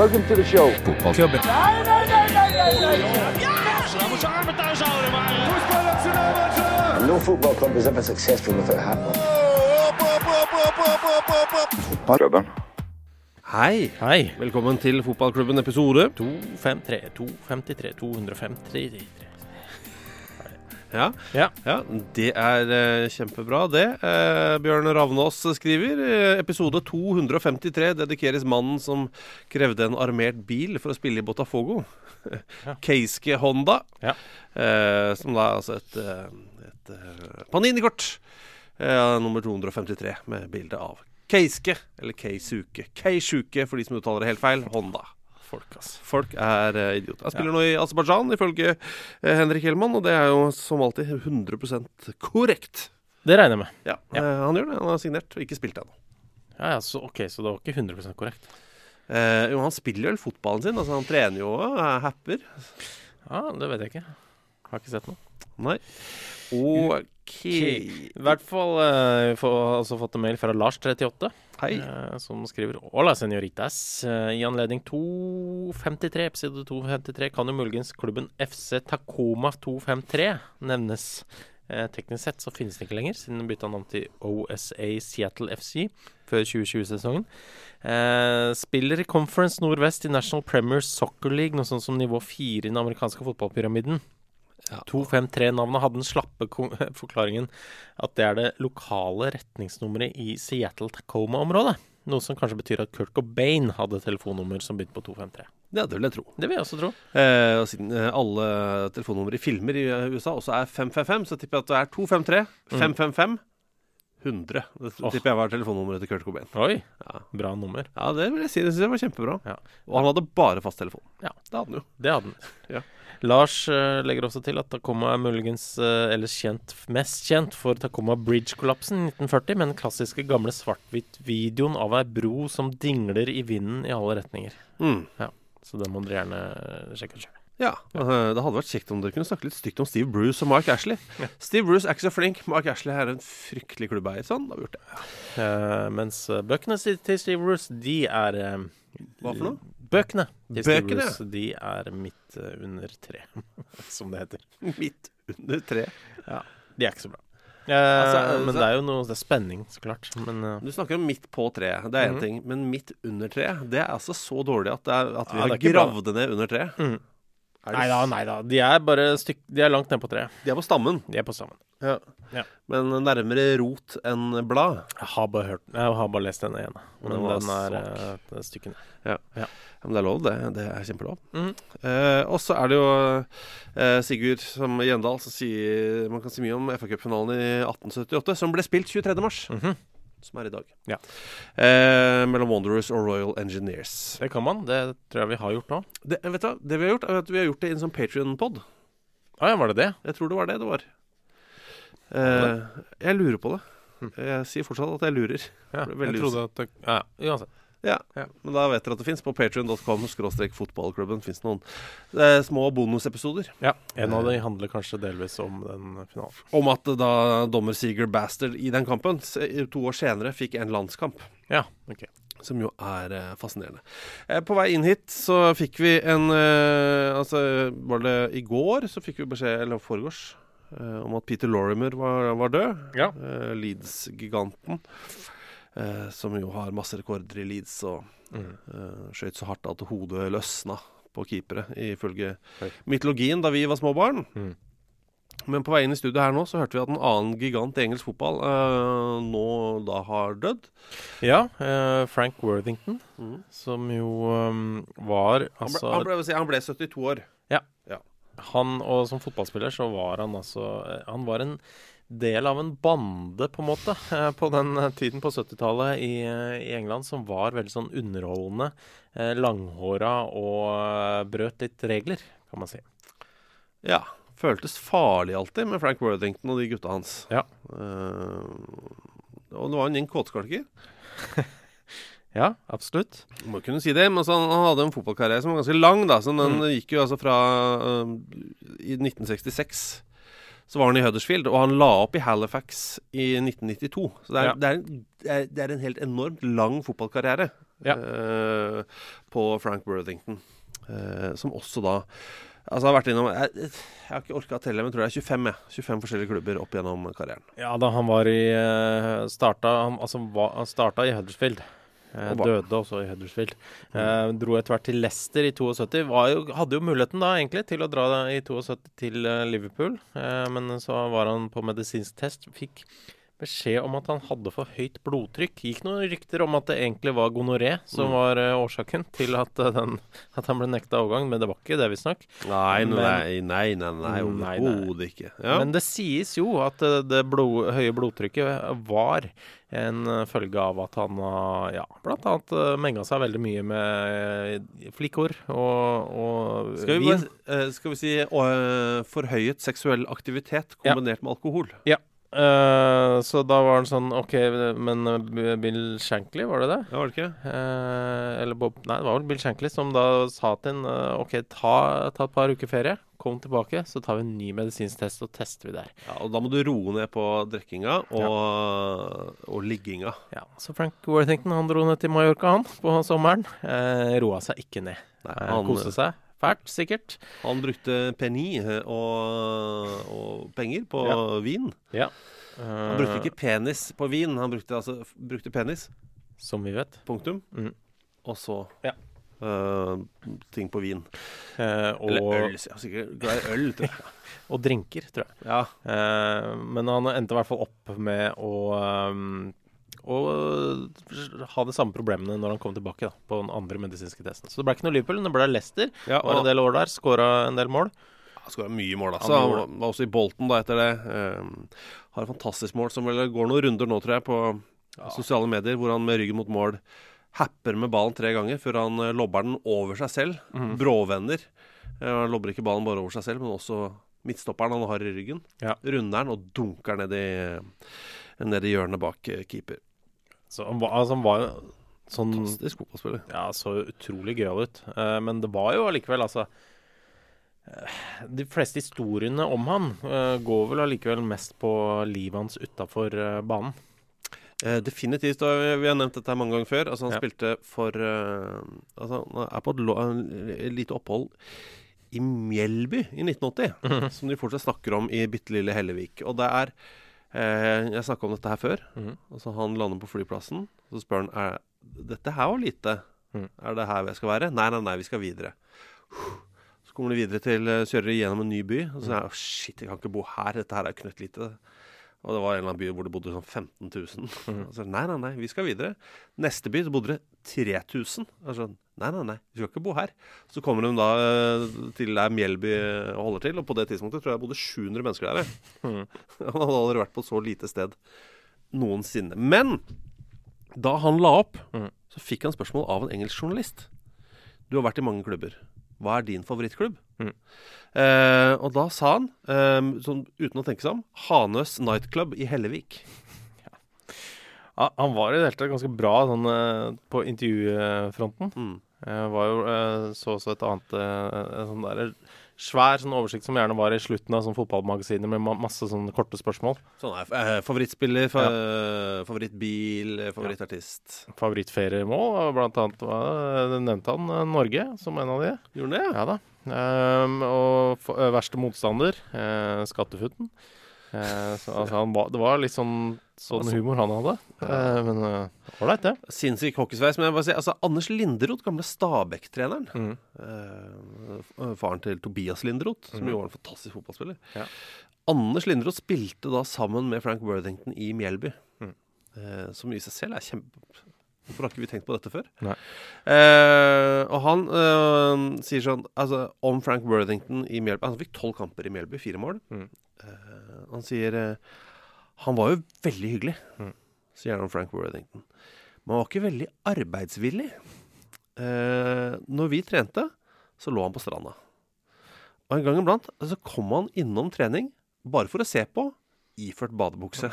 Welcome to the show. Fotballklubben. No football club is ever successful without a hat on. Hei. Hei. Velkommen til fotballklubben episode 253, 253, 253 Ja, Ja. ja det er eh, kjempebra, det. Eh, Bjørn Ravnås skriver eh, episode 253 dedikeres mannen som krevde en armert bil for å spille i Botafogo. Keiske Honda. Ja. Eh, som da er altså et, et, et Panini-kort. Nummer 253 med bilde av Keiske, eller Keisuke. Keisuke for de som uttaler det helt feil. Honda. Folk, altså. Folk er uh, idioter. Jeg spiller nå i Aserbajdsjan, ifølge uh, Henrik Hellmann, og det er jo som alltid 100% korrekt. Det regner jeg med. Ja, eh, Han gjør det. Han har signert og ikke spilt ennå. Ja, ja, så, ok, så det var ikke 100% korrekt. Eh, jo, han spiller vel fotballen sin. Altså, han trener jo og er happer. Ja, det vet jeg ikke. Har ikke sett noe. Nei. OK. I hvert fall uh, Vi har altså fått en mail fra Lars38, Hei. eh, som skriver Hola, senoritas. Uh, I anledning 253, episode 253, kan jo muligens klubben FC Tacoma 253 nevnes. Uh, teknisk sett så finnes den ikke lenger, siden den bytta navn til OSA Seattle FC før 2020-sesongen. Eh, spiller i Conference Nordvest i National Premier Soccer League, noe sånt som nivå fire i den amerikanske fotballpyramiden. 253-navnet hadde den slappe forklaringen at det er det lokale retningsnummeret i Seattle-Tacoma-området. Noe som kanskje betyr at Kurt Cobain hadde telefonnummer som begynte på 253. Ja, det vil jeg tro. Det vil jeg også tro. Eh, og siden eh, alle telefonnumre i filmer i eh, USA også er 555, så tipper jeg at det er 253, 555, 100. Det oh. tipper jeg var telefonnummeret til Kurt Cobain. Oi, Ja. bra nummer. Ja, det vil jeg si. Det synes jeg var kjempebra. Ja. Og han hadde bare fasttelefon. Ja. Det hadde han jo. Det hadde han. Ja. Lars uh, legger også til at Tacoma er muligens uh, ellers kjent, mest kjent for Tacoma Bridge-kollapsen i 1940, med den klassiske gamle svart-hvitt-videoen av ei bro som dingler i vinden i alle retninger. Mm. Så det må dere gjerne sjekke ut sjøl. Ja, eh, Det hadde vært kjekt om dere kunne snakke litt stygt om Steve Bruce og Mark Ashley. Steve Bruce er ikke så flink. Mark Ashley er en fryktelig klubbeier. Sånn, da har vi gjort det. Uh, mens eh, bøkene til Steve Bruce, de er eh, Hva for noe? Bøkene til Steve Bøkene? Bruce, de er midt under tre, som det heter. Midt under tre. Ja. De er ikke så bra. Uh, Altså, men det er jo noe Det er spenning, så klart. Men uh, Du snakker om midt på treet. Det er én Mhm. ting. Men midt under treet, det er altså så dårlig at, det er, at vi Ja, har er gravd det ned under treet. Mhm. Nei da, nei da. De er bare stykk De er langt ned på treet. De er på stammen. De er på stammen. Ja. Ja. Men nærmere rot enn blad. Jeg har bare hørt Jeg har bare lest denne igjen. Men Den den er svak. eh, det er stykken. Ja, Men det er lov, det. Det er kjempelov. Mm. Eh, og så er det jo eh, Sigurd som Gjendal som sier Man kan si mye om FA-cupfinalen i 1878, som ble spilt 23. mars. Mhm. Som er i dag. Ja. Eh, mellom Wanderers og Royal Engineers. Det kan man. Det tror jeg vi har gjort nå. Det, vet du hva? Det vi har gjort, er at vi har gjort det i en sånn Patrion-pod. Ah, ja, var det det? Jeg tror det var det det var. Eh, jeg lurer på det. Jeg sier fortsatt at jeg lurer. Ja, jeg trodde at det, ja, Uansett. Ja, Ja. men da vet dere at det fins. På patrion.com skråstrek fotballklubben fins noen eh, små bonusepisoder. Ja, En av de handler kanskje delvis om den finalen. Om at da dommer Seager Bastard i den kampen to år senere fikk en landskamp. Ja, ok. Som jo er eh, fascinerende. Eh, på vei inn hit så fikk vi en eh, Altså, var det i går så fikk vi beskjed Eller foregårs. eh, om at Peter Lorimer var, var død. Ja. Eh, Leeds-giganten. Eh, som jo har masse rekorder i Leeds og Mm. eh, skjøt så hardt at hodet løsna på keepere, ifølge Hei. mytologien da vi var små barn. Mm. Men på vei inn i studio her nå så hørte vi at en annen gigant i engelsk fotball eh, nå da har dødd. Ja, eh, Frank Worthington, mm. som jo um, var Han ble, altså han, ble, han ble 72 år. Ja Han, og som fotballspiller så var han altså eh, Han var en del av en bande, på en måte, eh, på den tiden på 70-tallet i, eh, i England, som var veldig sånn underholdende, eh, langhåra og brøt litt regler, kan man si. Ja. Føltes farlig alltid med Frank Worthington og de gutta hans. Ja. Uh, og det var en gjeng kåtskalker. Ja, absolutt. Må kunne si det, men han, han hadde en fotballkarriere som var ganske lang. da Så Den Mm. gikk jo altså fra uh, I 1966 så var han i Huddersfield, og han la opp i Halifax i 1992. Så det er, Ja. det er, en, det er, en helt enormt lang fotballkarriere Ja. uh, på Frank Worthington. uh, som også da Altså har vært innom Jeg, jeg har ikke orka å telle, men tror det er 25, jeg. 25 forskjellige klubber opp gjennom karrieren. Ja, da han var i eh, starta, han, altså, var, han starta i Huddersfield. Eh, Og døde også i Huddersfield. Eh, dro etter hvert til Leicester i 72. Var jo, hadde jo muligheten da egentlig til å dra i 72 til eh, Liverpool, eh, men så var han på medisinsk test. Fikk beskjed om at han hadde for høyt blodtrykk. Gikk noen rykter om at det egentlig var gonoré som Mm. var eh, årsaken til at, eh, den, at han ble nekta overgang, men det var ikke det, visstnok. Nei, Men- nei, nei, nei, nei, Nei, nei. overhodet ikke. Ja. Men det sies jo at eh, det blod, høye blodtrykket var en følge av at han ja, blant annet menga seg veldig mye med flikkord og, og Skal vi, vin. bare, skal vi si forhøyet seksuell aktivitet Ja. kombinert med alkohol? Eh, så da var han sånn OK, men eh, Bill Shankly, var det det? Ja, var det ikke? Uh, eller Bob Nei, det var vel Bill Shankly som da sa til ham OK, ta, ta et par uker ferie, kom tilbake, så tar vi en ny medisinsk test, og tester vi der. Ja, og Da må du roe ned på drikkinga og, og ligginga. Ja, Så Frank Worthington han dro ned til Mallorca han på sommeren. Roa seg ikke ned. Nei, han- Koste seg fælt, sikkert. Han brukte penny eh, og, og penger på Ja. vin. Ja. Han brukte ikke penis på vin, han brukte, altså, brukte penis. Som vi vet. Punktum. Mm. Og så Ja. uh, ting på vin. Uh, og, Eller øl. Jeg er sikkert glad i øl, tror jeg. og drinker, tror jeg. Ja. Uh, men han endte i hvert fall opp med å um, å ha de samme problemene når han kom tilbake da, på den andre medisinske testen. Så det ble ikke noe Liverpool, det ble Leicester. Ja, Var og- en del år der, skåra en del mål. Han skåra mye mål, altså. Han var, var også i Bolton da etter det. Um, har et fantastisk mål som vel går noen runder nå, tror jeg, på sosiale medier, hvor han med ryggen mot mål happer med ballen tre ganger før han eh, lobber den over seg selv. Mm. Bråvender. Uh, han lobber ikke ballen bare over seg selv, men også midtstopperen han har i ryggen. Ja. Runder den og dunker ned i, ned i hjørnet bak keeper. Så han var, altså, han var jo sånn Fantastisk fotballspiller. Ja, så utrolig gøyal ut. Uh, men det var jo allikevel, altså eh, De fleste historiene om han uh, går vel allikevel mest på livet hans utafor banen. Uh, definitivt. og vi- har nevnt dette mange ganger før. Altså Han Ja. spilte for Altså Han er på et, lite opphold i Mjelby i 1980, Mhm. som de fortsatt snakker om i bitte lille Hellevik. Og det er eh, Jeg snakka om dette her før. Og så Han lander på flyplassen, så spør han er dette her var lite. Mm. Er det her jeg skal være? Nei, nei, nei, vi skal videre. Så kommer de videre til eh, Kjører gjennom en ny by. Og så er jeg, «Å, shit, jeg kan ikke bo her. Dette her er knøttlite. Og det var en eller annen by hvor det bodde sånn 15 000. Og så, nei, nei, nei, vi skal videre. Neste by så bodde det 3000. Altså, så, nei, nei, nei, vi skal ikke bo her. Så kommer de da eh, til der Mjelby eh, holder til, og på det tidspunktet tror jeg det bodde 700 mennesker der. jeg. Han hadde aldri vært på så lite sted noensinne. Men da han la opp, Mhm. så fikk han spørsmål av en engelsk journalist. Du har vært i mange klubber. Hva er din favorittklubb? Mm. Eh, og da sa han, eh, sånn uten å tenke seg om, Hanøs Nightclub i Hellevik. Ja, han var i det hele tatt ganske bra sånn, eh, på intervjufronten. Mm. Jeg var jo, eh, så også et annet eh, sånn der, svær sånn oversikt som gjerne var i slutten av sånn fotballmagasiner med masse sånne korte spørsmål. Sånn er eh, favorittspiller, fa ja. favorittbil, favorittartist. favorittartist. Favorittferiemål, blant annet var, nevnte han eh, Norge som en av de. Gjorde han det? Ja da. Um, og verste motstander, uh, Skattefutten. Eh, så, altså, han var, det var litt sånn, sånn Altså- humor han hadde. Eh, men ålreit, det. Sinnssyk hockeysveis. Men jeg bare si, altså, Anders Linderoth, gamle Stabæk-treneren. Mm. Eh, faren til Tobias Linderoth, som jo var en fantastisk fotballspiller. Ja. Anders Linderoth spilte da sammen med Frank Worthington i Mjelby. Mm. Eh, som i seg selv er kjempe... Hvorfor har ikke vi tenkt på dette før? Eh, og han eh, sier sånn altså, om Frank Worthington i Mjelby Han fikk tolv kamper i Mjelby, fire mål. Eh, han sier eh, Han var jo veldig hyggelig, Mm. sier han om Frank Worthington. Men han var ikke veldig arbeidsvillig. Eh, når vi trente, så lå han på stranda. Og en gang iblant så kom han innom trening bare for å se på, iført badebukse.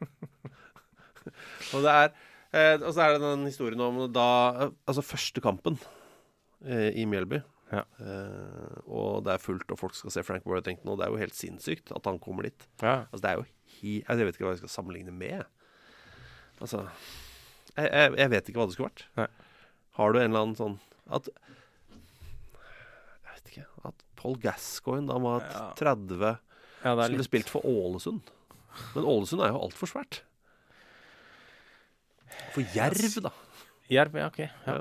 og det er eh, Og så er det den historien om da Altså første kampen eh, i Mjelby. Ja. Uh, og det er fullt, og folk skal se Frank Worthington, og det er jo helt sinnssykt at han kommer dit. Ja. Altså, det er jo hi altså, Jeg vet ikke hva jeg skal sammenligne med. Altså Jeg, jeg, jeg vet ikke hva det skulle vært. Nei. Har du en eller annen sånn At Jeg vet ikke At Paul Gascoigne da han var Ja. 30 ja, er Skulle litt spilt for Ålesund. Men Ålesund er jo altfor svært. For Jerv, da. Jerv, ja, OK. Ja.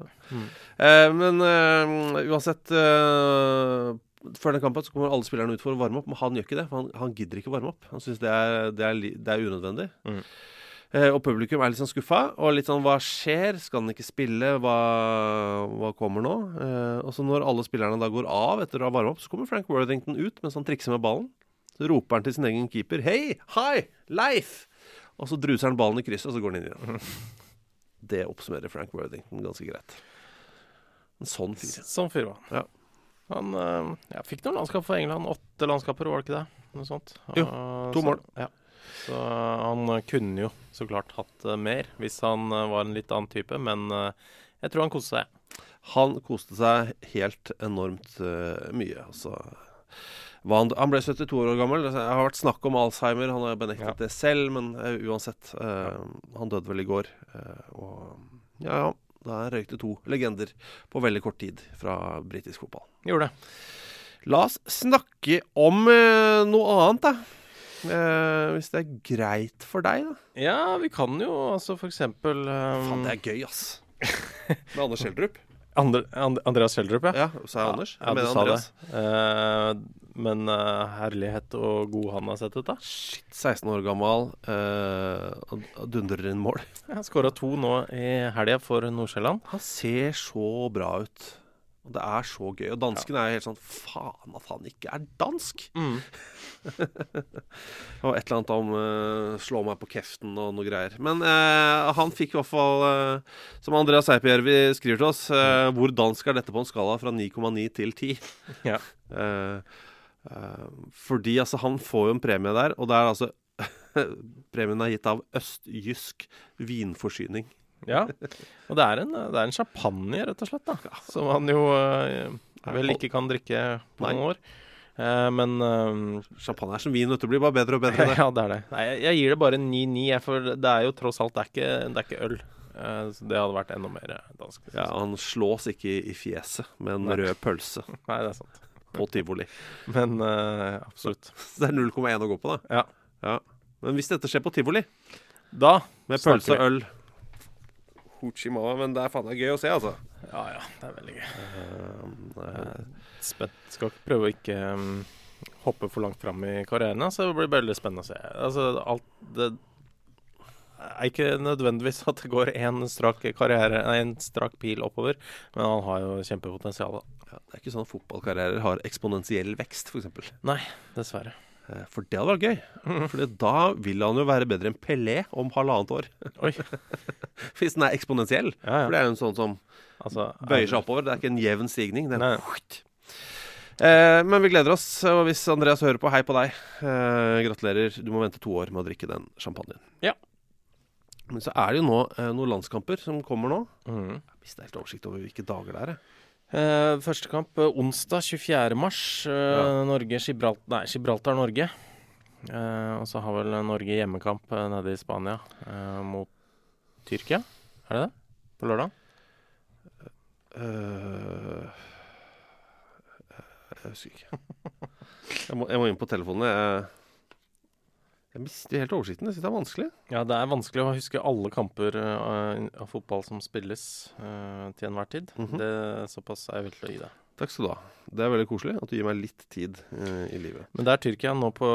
Eh, men eh, uansett eh, Før den kampen så kommer alle spillerne ut for å varme opp, men han gjør ikke det. For han, han gidder ikke å varme opp. Han syns det, det, det er unødvendig. Mm. Eh, og publikum er litt sånn skuffa. Og litt sånn Hva skjer? Skal han ikke spille? Hva, hva kommer nå? Eh, og så når alle spillerne da går av etter å ha varma opp, så kommer Frank Worthington ut mens han trikser med ballen. Så roper han til sin egen keeper 'Hei! Hei! Leif!' Og så druser han ballen i krysset, og så går han inn igjen. Det oppsummerer Frank Worthington ganske greit. En sånn fyr. Sånn fyr var han. Ja. Han eh, ja, fikk noen landskap for England. Åtte landskaper, var det ikke det? Noe sånt. Jo, to to så- mål. Ja. Så han eh, kunne jo så klart hatt eh, mer hvis han eh, var en litt annen type, men eh, jeg tror han koste seg. Han koste seg helt enormt eh, mye. Altså. Han, han ble 72 år gammel. Det har vært snakk om Alzheimer. Han har benektet Ja. det selv, men uh, uansett. eh, Han døde vel i går. Uh, og ja, ja. Da røyk det to legender på veldig kort tid fra britisk fotball. Gjorde det. La oss snakke om noe annet, da. Eh, hvis det er greit for deg, da. Ja, vi kan jo altså for eksempel eh, Faen, det er gøy, ass. Med Anders Schjelderup. Andre, And Andreas Kjeldrup, ja. Ja, sa jeg Anders? Ja, Jeg du mener Andreas. Eh, men uh, herlighet og god han har sett ut, da. Shit, 16 år gammel, Uh, dundrer inn mål. Skåra to nå i helga for Nord-Sjælland. Han ser så bra ut. Og det er så gøy. Og dansken er jo helt sånn Faen at han ikke er dansk! Mm. og et eller annet om uh, slå meg på kjeften og noe greier. Men uh, han fikk i hvert fall, uh, som Andreas Seipjärvi skriver til oss, hvor dansk er dette på en skala fra 9,9 til 10? Ja. Fordi altså, han får jo en premie der, og det er altså Premien er gitt av Østjysk vinforsyning. Ja. Og det er en, det er en champagne, rett og slett, da. Som han jo eh, vel ikke kan drikke på noen år. Eh, men eh, Champagne er som vin, vet du. Blir bare bedre og bedre. det. Ja, det er det. Nei, jeg, jeg gir det bare 9-9, for det er jo tross alt Det er ikke, det er ikke øl. Eh, så det hadde vært enda mer dansk. synes Ja, jeg. Han slås ikke i- i fjeset med en Nei. rød pølse Nei, det er sant. på tivoli. Men eh, absolutt. Så det er 0,1 å gå på, da. Ja. Ja. Men hvis dette skjer på tivoli, Da med pølse og vi. Øl Huchimawa, men det er faen meg gøy å se, altså. Ja, ja. Det er veldig gøy. Eh, Spent. Skal ikke prøve å ikke um, hoppe for langt fram i karrieren, så det blir veldig spennende å se. Altså, alt det er ikke nødvendigvis at det går en strak karriere Nei, en strak pil oppover, men han har jo kjempepotensial, ja, det er ikke sånn at fotballkarrierer har eksponentiell vekst, f.eks. Nei, dessverre. Eh, For det hadde vært gøy. For da vil han jo være bedre enn Pelé om halvannet år. Hvis den er eksponentiell. Ja, For det er jo en sånn som Altså, bøyer seg oppover. Det er ikke en jevn stigning. Det Nei. Eh, men vi gleder oss. Og hvis Andreas hører på, hei på deg. Eh, gratulerer. Du må vente to år med å drikke den champagnen. Ja. Men så er det jo nå eh, noen landskamper som kommer nå. Mm. Jeg mister helt oversikt over hvilke dager det er. Eh, første kamp eh, onsdag 24. mars. Uh, Ja. Norge Gibraltar Nei, Gibraltar-Norge. Uh, og så har vel Norge hjemmekamp nede i Spania mot Tyrkia. Er det det? På lørdag? Jeg husker ikke. Jeg må, jeg må inn på telefonen. Jeg, jeg mister helt oversikten. Jeg syns det er vanskelig. Ja, det er vanskelig å huske alle kamper uh, av fotball som spilles uh, til enhver tid. Mhm. det, såpass er jeg villig til å gi deg. Takk skal du ha. Det er veldig koselig at du gir meg litt tid uh, i livet. Men det er Tyrkia nå på,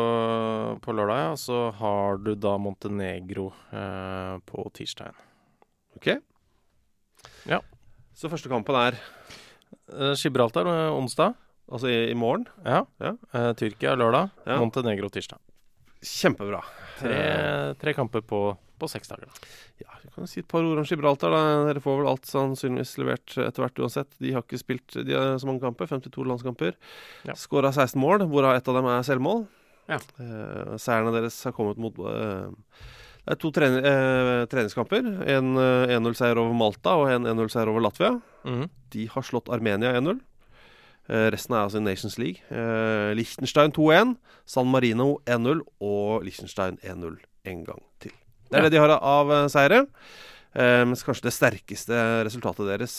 på lørdag, ja. Så har du da Montenegro på tirsdagen. OK? Ja. Så første kampen er Gibraltar onsdag. altså i, i morgen. Ja. Ja. Tyrkia lørdag. Ja. Montenegro tirsdag. Kjempebra. Tre, Eh, tre kamper på, på seks dager. da. Ja, vi kan si et par ord om Gibraltar. da. Dere får vel alt sannsynligvis levert etter hvert uansett. De har ikke spilt de har så mange kamper. 52 landskamper. Ja. Skåra 16 mål, hvorav ett av dem er selvmål. Ja. Eh, seierne deres har kommet mot eh, Det er to trening, eh, treningskamper. En eh, 1-0-seier over Malta og en 1-0-seier over Latvia. Mm. De har slått Armenia 1-0. Eh, resten er altså Nations League. Eh, Liechtenstein 2-1, San Marino 1-0 og Liechtenstein 1-0 en gang til. Det er Ja. det de har av eh, seire. Mens kanskje det sterkeste resultatet deres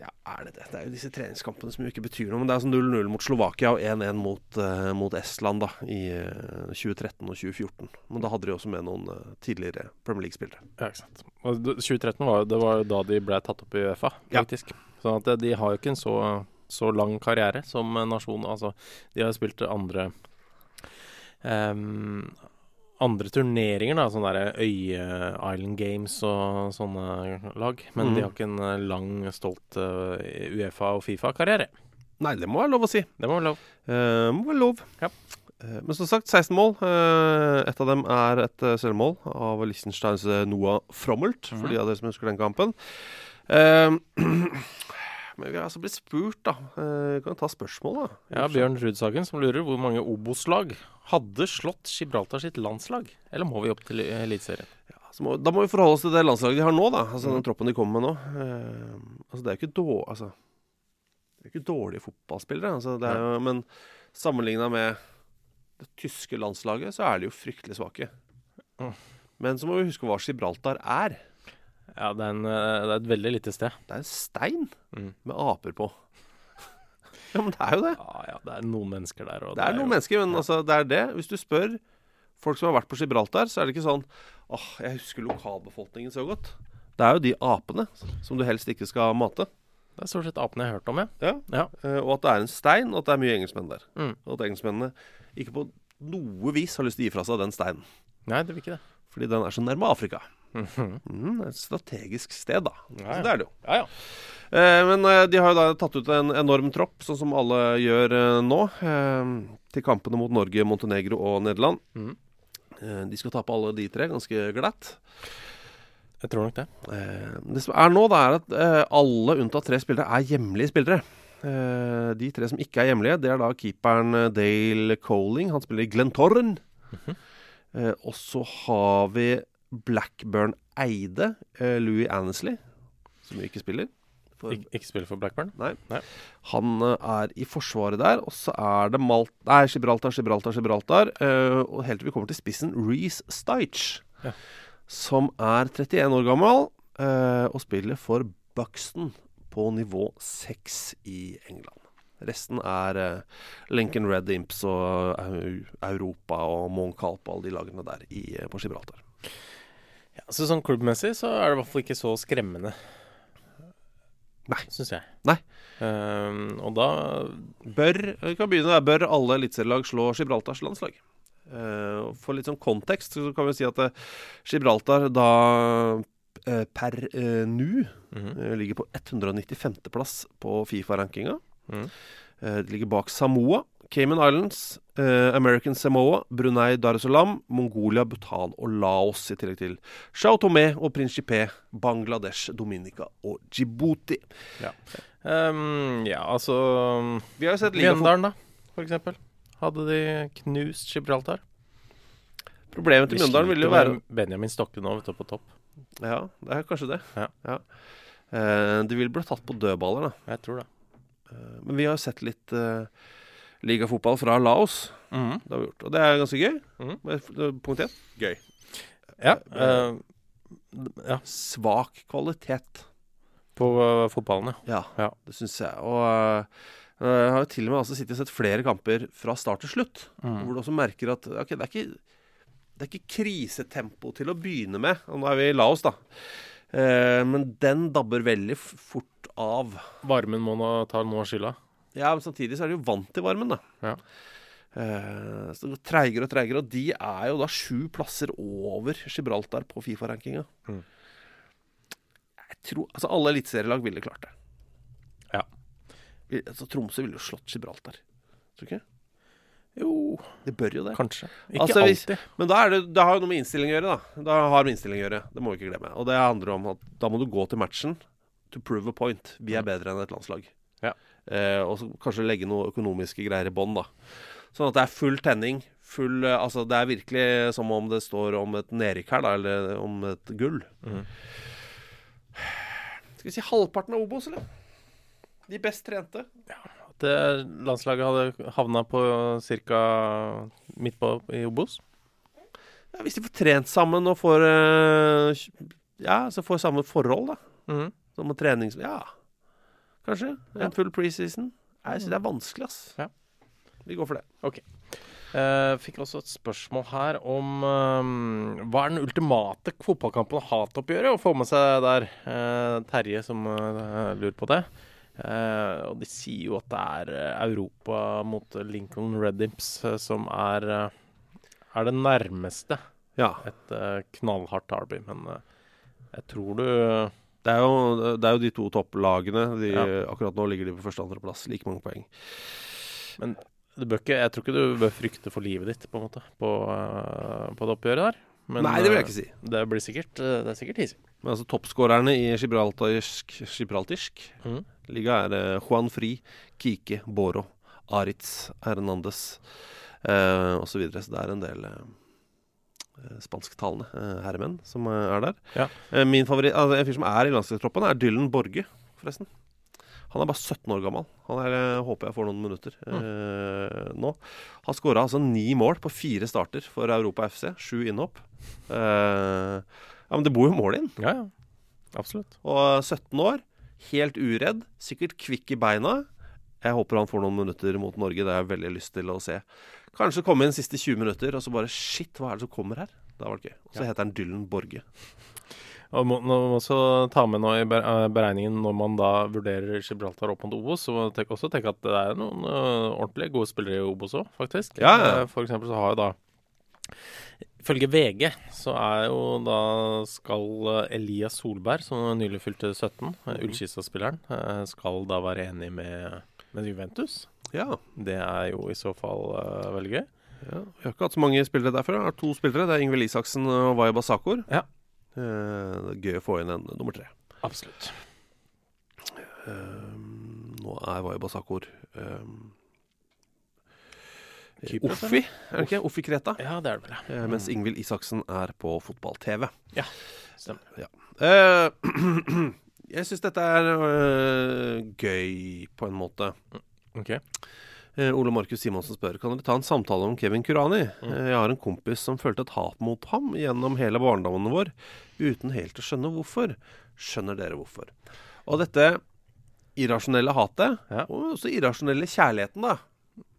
Ja, er det det? Det er jo disse treningskampene som jo ikke betyr noe. Men det er altså 0-0 mot Slovakia og 1-1 mot, uh, mot Estland da i uh, 2013 og 2014. Men da hadde de også med noen uh, tidligere Premier League-spillere. Ja, ikke sant. Og 2013 var jo, det var jo da de ble tatt opp i Uefa, Ja. Sånn at eh, de har jo ikke en så, så lang karriere som nasjon. Altså, de har spilt andre um, andre turneringer, da, sånne der Øye Island Games og sånne lag. Men mm. de har ikke en eh, lang, stolt uh, Uefa- og Fifa-karriere. Nei, det må være lov å si. Det må være lov. Uh, må være lov. Ja. Uh, men som sagt, 16 mål. Uh, et av dem er et selvmål av Liechtensteins eh, Noah Frommelt, for de av dere som husker den kampen. Eh, men vi har altså blitt spurt, da. Vi kan ta spørsmål, da? Ja, Bjørn Rudsagen som lurer hvor mange Obos-lag hadde slått Gibraltar sitt landslag? Eller må vi opp til Eliteserien? Ja, så må, da må vi forholde oss til det landslaget de har nå, da. Altså Mm. den troppen de kommer med nå. Eh, altså, det er jo ikke dårlig altså, Det er ikke dårlige fotballspillere, altså, det jo, men sammenligna med det tyske landslaget, så er de jo fryktelig svake. Mm. Men så må vi huske hva Gibraltar er. Ja, det er, en, eh, det er et veldig lite sted. Det er en stein Mm. med aper på. ja, men det er jo det. Ja, ja, det er noen mennesker der. Og Det er noen mennesker, men altså, det er det. Hvis du spør folk som har vært på Gibraltar, så er det ikke sånn åh, jeg husker lokalbefolkningen så godt. Det er jo de apene som du helst ikke skal mate. Det er stort sett apene jeg har hørt om, ja. Ja. Ja. Eh, og at det er en stein, og at det er mye engelskmenn der. Mm. Og at engelskmennene ikke på noe vis har lyst til å gi fra seg den steinen. Nei, det vil ikke det. Fordi den er så nærme Afrika. Mm, det er et strategisk sted, da. Ja, ja. det er det jo. Ja, ja. Eh, men eh, de har jo da tatt ut en enorm tropp, sånn som alle gjør eh, nå, eh, til kampene mot Norge, Montenegro og Nederland. Mm. Eh, de skal tape alle de tre ganske glatt. Jeg tror nok det. Eh, det som er nå, da, er at alle unntatt tre spillere er hjemlige spillere. Eh, de tre som ikke er hjemlige, det er da keeperen Dale Coling. Han spiller i Glentorren. eh, og så har vi Blackburn Eide, eh, Louis Annesley, som jo ikke spiller. For, Ik ikke spiller for Blackburn? Nei. Nei. Han uh, er i forsvaret der. Og så er det Malt... Nei, Gibraltar, Gibraltar, Gibraltar. Uh, og helt til vi kommer til spissen, Reece Stiche. Ja. Som er 31 år gammel og spiller for Buxton på nivå 6 i England. Resten er uh, Lincoln Red Imps og uh, Europa og Moncalp og alle de lagene der i, uh, på Gibraltar. Ja, så sånn klubbmessig så er det i hvert fall ikke så skremmende. Nei. Syns jeg. Nei. Um, og da Bør, vi kan begynne der, bør alle eliteserielag slå Gibraltars landslag? Uh, for litt sånn kontekst så kan vi si at uh, Gibraltar da uh, per nu Mhm. eh, ligger på 195.-plass på Fifa-rankinga. Mm. Eh, ligger bak Samoa, Cayman Islands, eh, American Samoa, Brunei Darussalam, Mongolia, Bhutan og Laos, i tillegg til Sao Tomé og Principe, Bangladesh, Dominica og Djibouti. Ehm, Ja, altså Vi har jo sett Mjøndalen, da, for eksempel. Hadde de knust Gibraltar? Problemet til Mjøndalen ville jo være Benjamin Stokke nå, vet du, på topp. Ja, det er kanskje det. Ja. Eh, de vil bli tatt på dødballer, da. Jeg tror det. Eh, men vi har jo sett litt eh, ligafotball fra Laos. Mhm. Det har vi gjort. Og det er ganske gøy. Mm. Punkt én Ja. uh, ja. svak kvalitet. På uh, fotballen, ja. Ja, det syns jeg. Og uh, jeg har jo til og med altså sittet og sett flere kamper fra start til slutt. Hvor du også merker at ok, det er ikke det er ikke krisetempo til å begynne med. Og nå er vi i Laos, da. Eh, men den dabber veldig fort av. Varmen må nå ta noe av skylda. Ja, men samtidig så er de jo vant til varmen, da. Ja. Uh, så det går treigere og treigere, og de er jo da sju plasser over Gibraltar på Fifa-rankinga. Mm. Jeg tror Altså, alle eliteserielag ville klart det. Ja. Altså, Tromsø ville jo slått Gibraltar. Tror du ikke? Jo, Det bør jo det. kanskje. Ikke Altså, hvis- alltid. Men da er det, det har jo noe med innstilling å gjøre, da. Da har med innstilling å gjøre. Det må vi ikke glemme. Og det handler om at da må du gå til matchen to prove a point. Vi er bedre enn et landslag. Ja. Eh, og så kanskje legge noe økonomiske greier i bånn, da. Sånn at det er full tenning. Full eh, Altså, det er virkelig som om det står om et nedrykk her, da, eller om et gull. Mm. Skal vi si halvparten av Obos, eller? De best trente. Det landslaget hadde havna på ca. midt på i Obos. Ja, hvis de får trent sammen og får eh, Ja, så får samme forhold, da. Mm. Som med trenings... Ja, kanskje. En full preseason. Jeg syns det er vanskelig, ass. Ja. Vi går for det. Eh, fikk også et spørsmål her om eh, hva er den ultimate fotballkampen og hatoppgjøret å få med seg der? Uh, Terje som uh, lurer på det. Og de sier jo at det er Europa mot Lincoln Red Imps som er, er det nærmeste Ja. et knallhardt derby. Men jeg tror du Det er jo, det er jo de to topplagene. De, Ja. Akkurat nå ligger de på første og andreplass. Like mange poeng. Men ikke, jeg tror ikke du bør frykte for livet ditt på en måte på, eh, på det oppgjøret der. Men, Nei, det vil jeg eh, ikke si. Det blir sikkert eh, Det er sikkert hissig. Men altså toppskårerne i gibraltarsk, gibraltarsk Mhm. liga er eh, Juan Fri, Kike, Boro, Aritz, Hernandez eh, osv. Så, videre. så det er en del eh, eh, spansktalende eh, herremenn som eh, er der. Ja. Eh, min favoritt, altså En fyr som er i landslagstroppen, er Dylan Borge, forresten. Han er bare 17 år gammel. Han er, eh, håper jeg får noen minutter eh, nå. Han skåra altså ni mål på fire starter for Europa FC. Sju innhopp. Eh, ja, men det bor jo mål inn. Ja, ja. Absolutt. Og 17 år, helt uredd, sikkert kvikk i beina. Jeg håper han får noen minutter mot Norge. Det har jeg veldig lyst til å se. Kanskje komme inn siste 20 minutter, og så bare Shit, hva er det som kommer her? Det var det gøy. Og så heter han Dylan Borge. Og må, må også ta med noe i eh, beregningen når man da vurderer Gibraltar opp mot Obos. Så man også tenke at det er noen uh, ordentlig gode spillere i Obos òg, faktisk. Ja, ja. Eh, For eksempel så har jo da Ifølge VG så er jo da skal eh, Elias Solberg, som nylig fylte 17, uh, Ullkisa-spilleren, eh, skal da være enig med, med Juventus. Ja. Det er jo i så fall uh, veldig gøy. ja. Vi har ikke hatt så mange spillere derfra. Det er to spillere. Det er Ingvild Isaksen og Vaya Basakor. Ja. Uh, det er gøy å få inn en nummer tre. Absolutt. Um, nå er Vaya Basakor um, Kypros, Offi, er det ikke? Offi Kreta. Ja, det er det vel. ja. Eh, mens Ingvild Isaksen er på fotball-TV. Ja, Stemmer. Eh, jeg syns dette er eh, gøy, på en måte. Ok. Eh, Ole Markus Simonsen spør Kan dere ta en samtale om Kevin Kurani. Mm. Eh, jeg har en kompis som følte et hat mot ham gjennom hele barndommen vår, uten helt å skjønne hvorfor. Skjønner dere hvorfor? Og dette irrasjonelle hatet, Ja. og også irrasjonelle kjærligheten, da,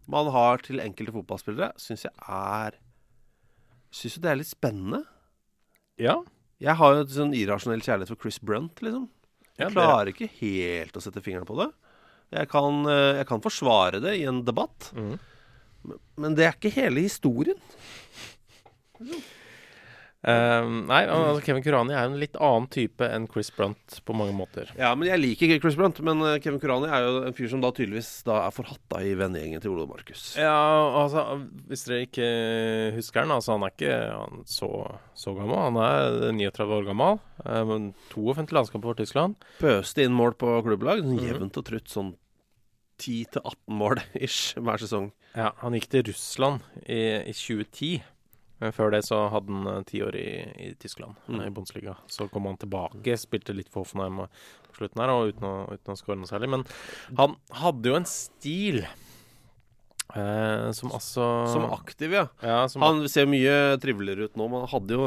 man har til enkelte fotballspillere, syns jeg er Syns jo det er litt spennende. Ja. Jeg har jo en sånn irrasjonell kjærlighet for Chris Brunt, liksom. Jeg ja, klarer ikke helt å sette fingeren på det. Jeg kan, eh, jeg kan forsvare det i en debatt, mm. men- men det er ikke hele historien. Eh, nei, altså Kevin Kurani er jo en litt annen type enn Chris Brunt på mange måter. Ja, men Jeg liker ikke Chris Brunt, men eh, Kevin Kurani er jo en fyr som da tydeligvis da er forhatta i vennegjengen til Ole Markus. Ja, altså Hvis dere ikke husker han, altså han er ikke han, så, så gammel. Han er 39 år gammel. Eh, men 52 landskamper for Tyskland. Pøste inn mål på klubblag. Sånn Mhm. jevnt og trutt sånn 10-18 mål ish hver sesong. Ja, Han gikk til Russland i, i 2010. Men før det så hadde han eh, ti år i, i Tyskland, Mm. eh, i Bundesliga. Så kom han tilbake, spilte litt for Hoffenheim eh, på slutten her, og uten å, uten å skåre noe særlig. Men han hadde jo en stil eh, som altså Som aktiv, ja. ja, som Han ser mye triveligere ut nå, men han hadde jo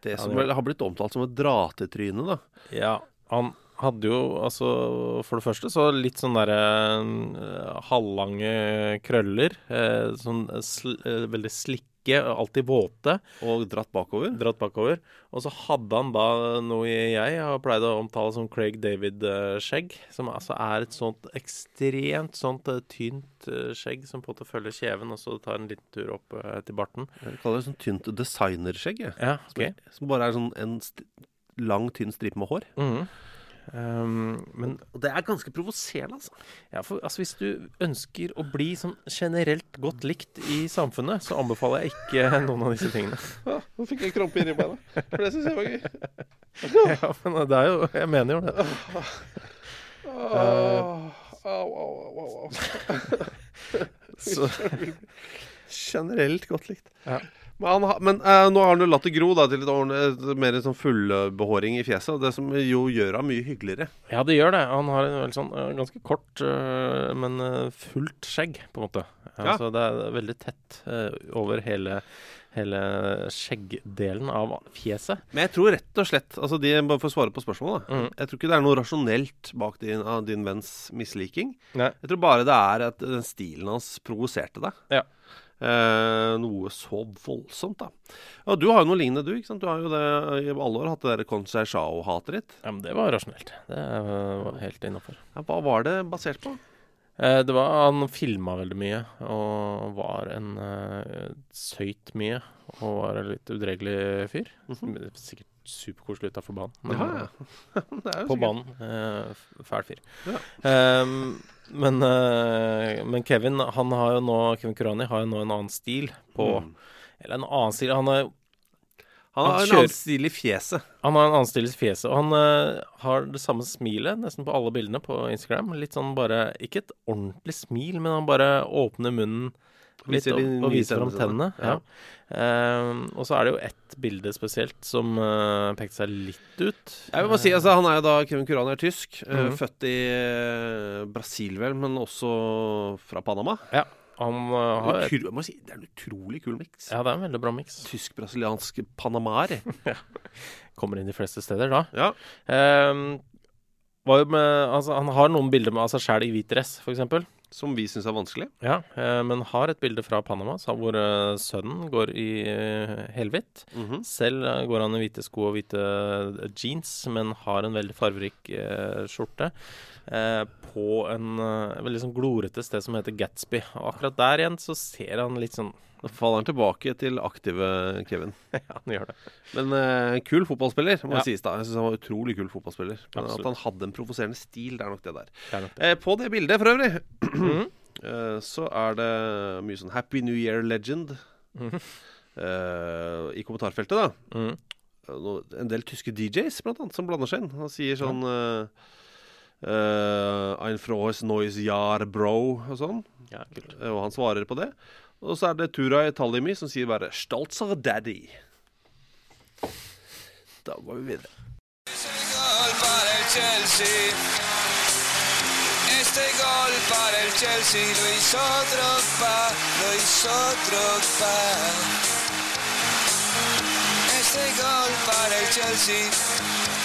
det som vel har blitt omtalt som et dra-til-tryne, da. Ja, Han hadde jo altså For det første så litt sånn derre uh, halvlange krøller. Uh, sånn sl eh, veldig slikke, alltid våte. Og dratt bakover. Dratt bakover. Og så hadde han da noe jeg har pleid å omtale som Craig David-skjegg. Som altså er et sånt ekstremt sånt eh, tynt eh, skjegg som på en måte følger kjeven, og så tar en liten tur opp eh, til barten. Jeg kaller det sånn tynt designerskjegg. jeg. Ja, okay. Som, som bare er sånn en lang, tynn stripe med hår. Mhm. Um, men Og det er ganske provoserende, altså. Ja, for altså, hvis du ønsker å bli sånn generelt godt likt i samfunnet, så anbefaler jeg ikke noen av disse tingene. Ja, nå fikk jeg krampe inni beina. For det syns jeg var gøy. Ja, men det er jo Jeg mener jo det. Au, au, au, au, au. Generelt godt likt. Ja. Men, han, men uh, nå har han jo latt det gro da, til litt ordentlig, eh, mer sånn fullbehåring i fjeset. Det som jo gjør ham mye hyggeligere. ja, det gjør det. Han har en veldig sånn eh, ganske kort, uh, men eh, fullt skjegg, på en måte. Ja. Altså, det er veldig tett uh, over hele, hele skjeggdelen av fjeset. Men jeg tror rett og slett altså de, Bare for å svare på spørsmålet. Mhm. Jeg tror ikke det er noe rasjonelt bak din, av din venns misliking. Nei. Jeg tror bare det er at den stilen hans provoserte deg. Ja. Eh, noe så voldsomt, da. Og du har jo noe lignende, du. ikke sant? Du har jo det i alle år hatt det der Concerchao-hatet ditt. Ja, men det var rasjonelt. Det eh, var helt innafor. Ja, hva var det basert på? Eh, det var, han filma veldig mye og var en eh, Søyt mye og var en litt udregelig fyr. Sikkert superkoselig utafor banen. men. Ja, ja. På sikkert- banen. eh, fæl fyr. Ja. Ehm, men, eh, men Kevin han har jo nå Kevin Kurani har jo nå en annen stil på Mm. Eller en annen stil Han, er, Han Han har en annen stil i fjeset. han har en annen stil i fjeset. Og han uh, har det samme smilet nesten på alle bildene på Instagram. Litt sånn bare Ikke et ordentlig smil, men han bare åpner munnen Viser de og viser fram tennene. Ja. Uh, og så er det jo ett bilde spesielt som uh, pekte seg litt ut. Jeg vil bare si, altså Han er jo da Kevin Kurani er tysk. Mhm. født i eh, Brasil, vel, men også fra Panama. Ja, han har et, jeg må si, Det er en utrolig kul miks. Ja, det er en veldig bra miks. Tysk-brasiliansk panamar. Kommer inn de fleste steder da. ja. Var jo med, altså, han har noen bilder med av seg sjæl i hvit dress, f.eks. Som vi syns er vanskelig. Ja, eh, men har et bilde fra Panama hvor eh, sønnen går i helhvitt. Mm -hmm. Selv eh, går han i hvite sko og hvite eh, jeans, men har en veldig farverik eh, skjorte. Eh, på en eh, veldig sånn glorete sted som heter Gatsby. Og akkurat der igjen så ser han litt sånn Da faller han tilbake til aktive Kevin. Ja, han gjør det. Men eh, kul fotballspiller, må Ja. sies da. Jeg syns han var utrolig kul fotballspiller. Men Absolutt. at han hadde en provoserende stil, det er nok det der. Det nok det. Eh, på det bildet, for øvrig, Mhm. eh, så er det mye sånn Happy New Year Legend Mhm. i kommentarfeltet, da. Eh, En del tyske DJs, blant annet, som blander seg inn. Han sier sånn eh, eh, Ein frohes Noise Jar bro, og sånn. Ja, kult. Eh, Og han svarer på det. Og så er det Turay Talimi som sier bare 'Stolzer daddy'. Da går vi videre. Este gol para el Chelsea lo hizo Drogba, lo hizo Drogba. Este gol para el Chelsea.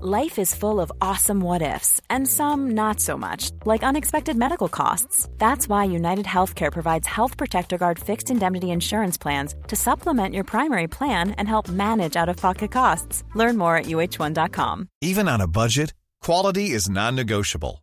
Life is full of awesome what ifs, and some not so much, like unexpected medical costs. That's why United Healthcare provides Health Protector Guard fixed indemnity insurance plans to supplement your primary plan and help manage out of pocket costs. Learn more at uh1.com. Even on a budget, quality is non-negotiable.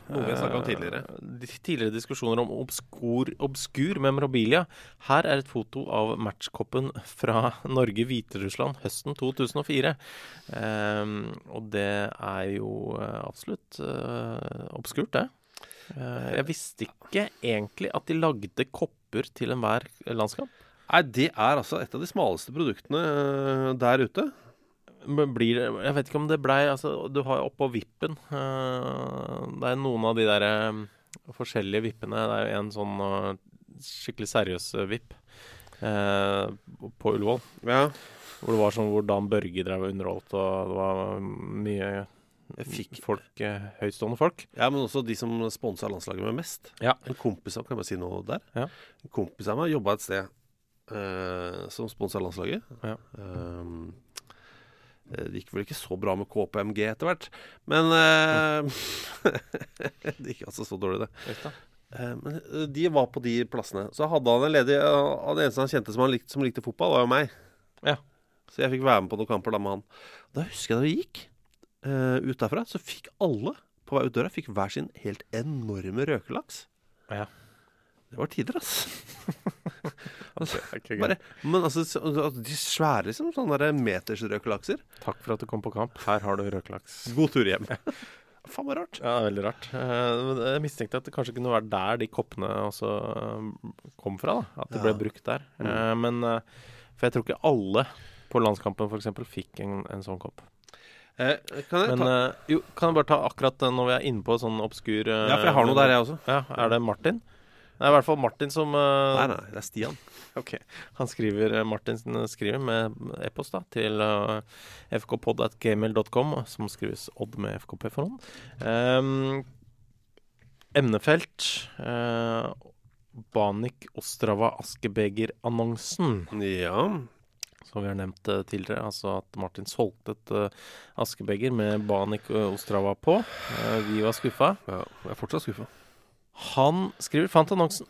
Noe vi har snakket om eh, tidligere. tidligere diskusjoner om obskur, obskur memorabilia. Her er et foto av matchkoppen fra Norge-Hviterussland høsten 2004. Ehm, og det er jo eh, absolutt eh, obskurt, det. Jeg visste ikke egentlig at de lagde kopper til enhver landskamp. Nei, det er altså et av de smaleste produktene der ute. Blir jeg vet ikke om det blei altså, Du har jo oppå vippen eh, Det er noen av de der eh, forskjellige vippene. Det er jo en sånn eh, skikkelig seriøs vipp på Ullevål. Ja. Hvor det var sånn hvor Dan Børge drev og underholdt, og det var mye Fikk folk, høytstående folk. Ja, men også de som sponsa landslaget med mest. Ja. En kompis av Kan jeg bare si noe der? Ja. En kompis av meg jobba et sted uh, som sponsa landslaget. Ja. Eh, det gikk vel ikke så bra med KPMG etter hvert, men eh, Det gikk altså så dårlig, det. Eh, men eh, de var på de plassene. Så hadde han en ledig eh, Han eneste han kjente som, han likte, som likte fotball, var jo meg. Ja. Så jeg fikk være med på noen kamper da med han. Da husker jeg da vi gikk eh, ut derfra, så fikk alle på vei ut døra fikk hver sin helt enorme røkelaks. Ja. Det var tider, ass. Det okay. Bare, men altså, så- altså, de svære, liksom. Sånne der metersrøkelakser. Takk for at du kom på kamp. Her har du røkelaks. God tur hjem. Faen meg rart. Ja, veldig rart. Eh, Jeg mistenkte at det kanskje kunne være der de koppene også eh, kom fra. da At de ble Ja. brukt der. Mm. Eh, Men For jeg tror ikke alle på landskampen eksempel fikk en, en sånn kopp. Eh, kan jeg Men ta jo, kan jeg bare ta akkurat når vi er inne på sånn obskur Ja, for jeg har noe der, jeg også. Ja, Er det Martin? Det er i hvert fall Martin som eh, Nei, nei, det er Stian. Ok. Han skriver, eh, Martin skriver med e-post da til uh, fkpod.gmail.com, som skrives Odd med FKP for hånd. Um, emnefelt uh, Banik Ostrava Askebeger-annonsen. Ja. Som vi har nevnt eh, tidligere. Altså at Martin solgte et uh, askebeger med Banik eh, Ostrava på. Uh, vi var skuffa. ja. Jeg er fortsatt skuffa. Han skriver fant annonsen.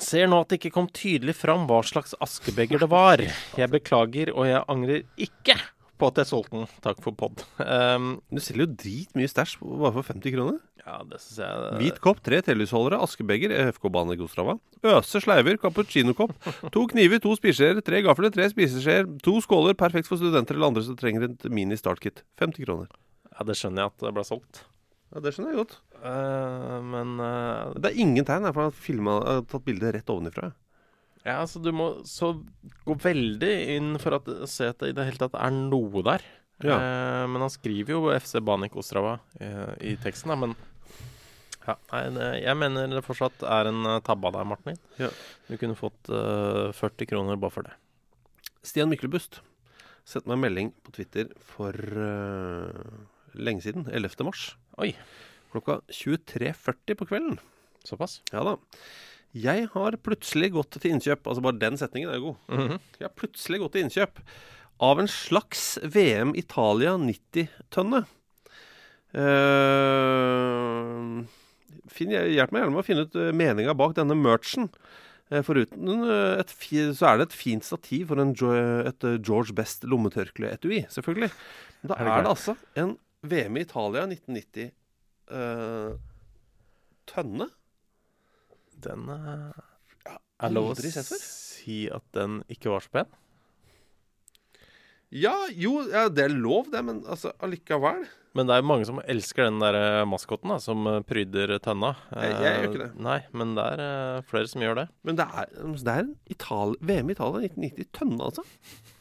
Ser nå at det ikke kom tydelig fram hva slags askebeger det var. Jeg beklager, og jeg angrer ikke på at jeg solgte den. Takk for pod. Um, Du selger jo dritmye stæsj bare for 50 kroner. ja, det synes jeg Hvit kopp, tre telysholdere, askebeger, FK Bane Gostrava. Øse sleiver, cappuccinokopp. To kniver, to spiseskjeer, tre gafler, tre spiseskjeer, to skåler. Perfekt for studenter eller andre som trenger et mini startkit. 50 kroner. Ja, det skjønner jeg at det ble solgt. Ja, Det skjønner jeg godt. Uh, men uh, Det er ingen tegn for han har filmet- har tatt bildet rett ovenifra. ja, så du må så gå veldig inn for å se at det i det hele tatt er noe der. Ja. Uh, men han skriver jo FC Banik Ostrava i teksten, da. Men ja, nei, jeg mener det fortsatt er en tabbe av deg, Martin. Ja. Du kunne fått eh, 40 kroner bare for det. Stian Myklebust sendte meg en melding på Twitter for lenge siden. 11. mars. Oi. Klokka 23.40 på kvelden. Såpass? Ja da. Jeg har plutselig gått til innkjøp Altså bare den setningen er jo god. Mhm. Jeg har plutselig gått til innkjøp av en slags VM Italia 90-tønne. Uh, hjelp meg gjerne med å finne ut uh, meninga bak denne merchen. Eh, foruten eh, et så er det et fint stativ for en, et eh, George Best lommetørkleetui, selvfølgelig. Men da Er det er det altså en VM i Italia 1990-tønne. Den uh, er lov å si at den ikke var så pen. Ja, jo, ja, det er lov, det, men altså allikevel. Men det er mange som elsker den der eh, maskoten da, som eh, pryder tønna. Jeg- jeg gjør Eh, ikke det. Nei, men det er eh, flere som gjør det. Men det er, det er Ital VM i Italia 1990-tønne, altså.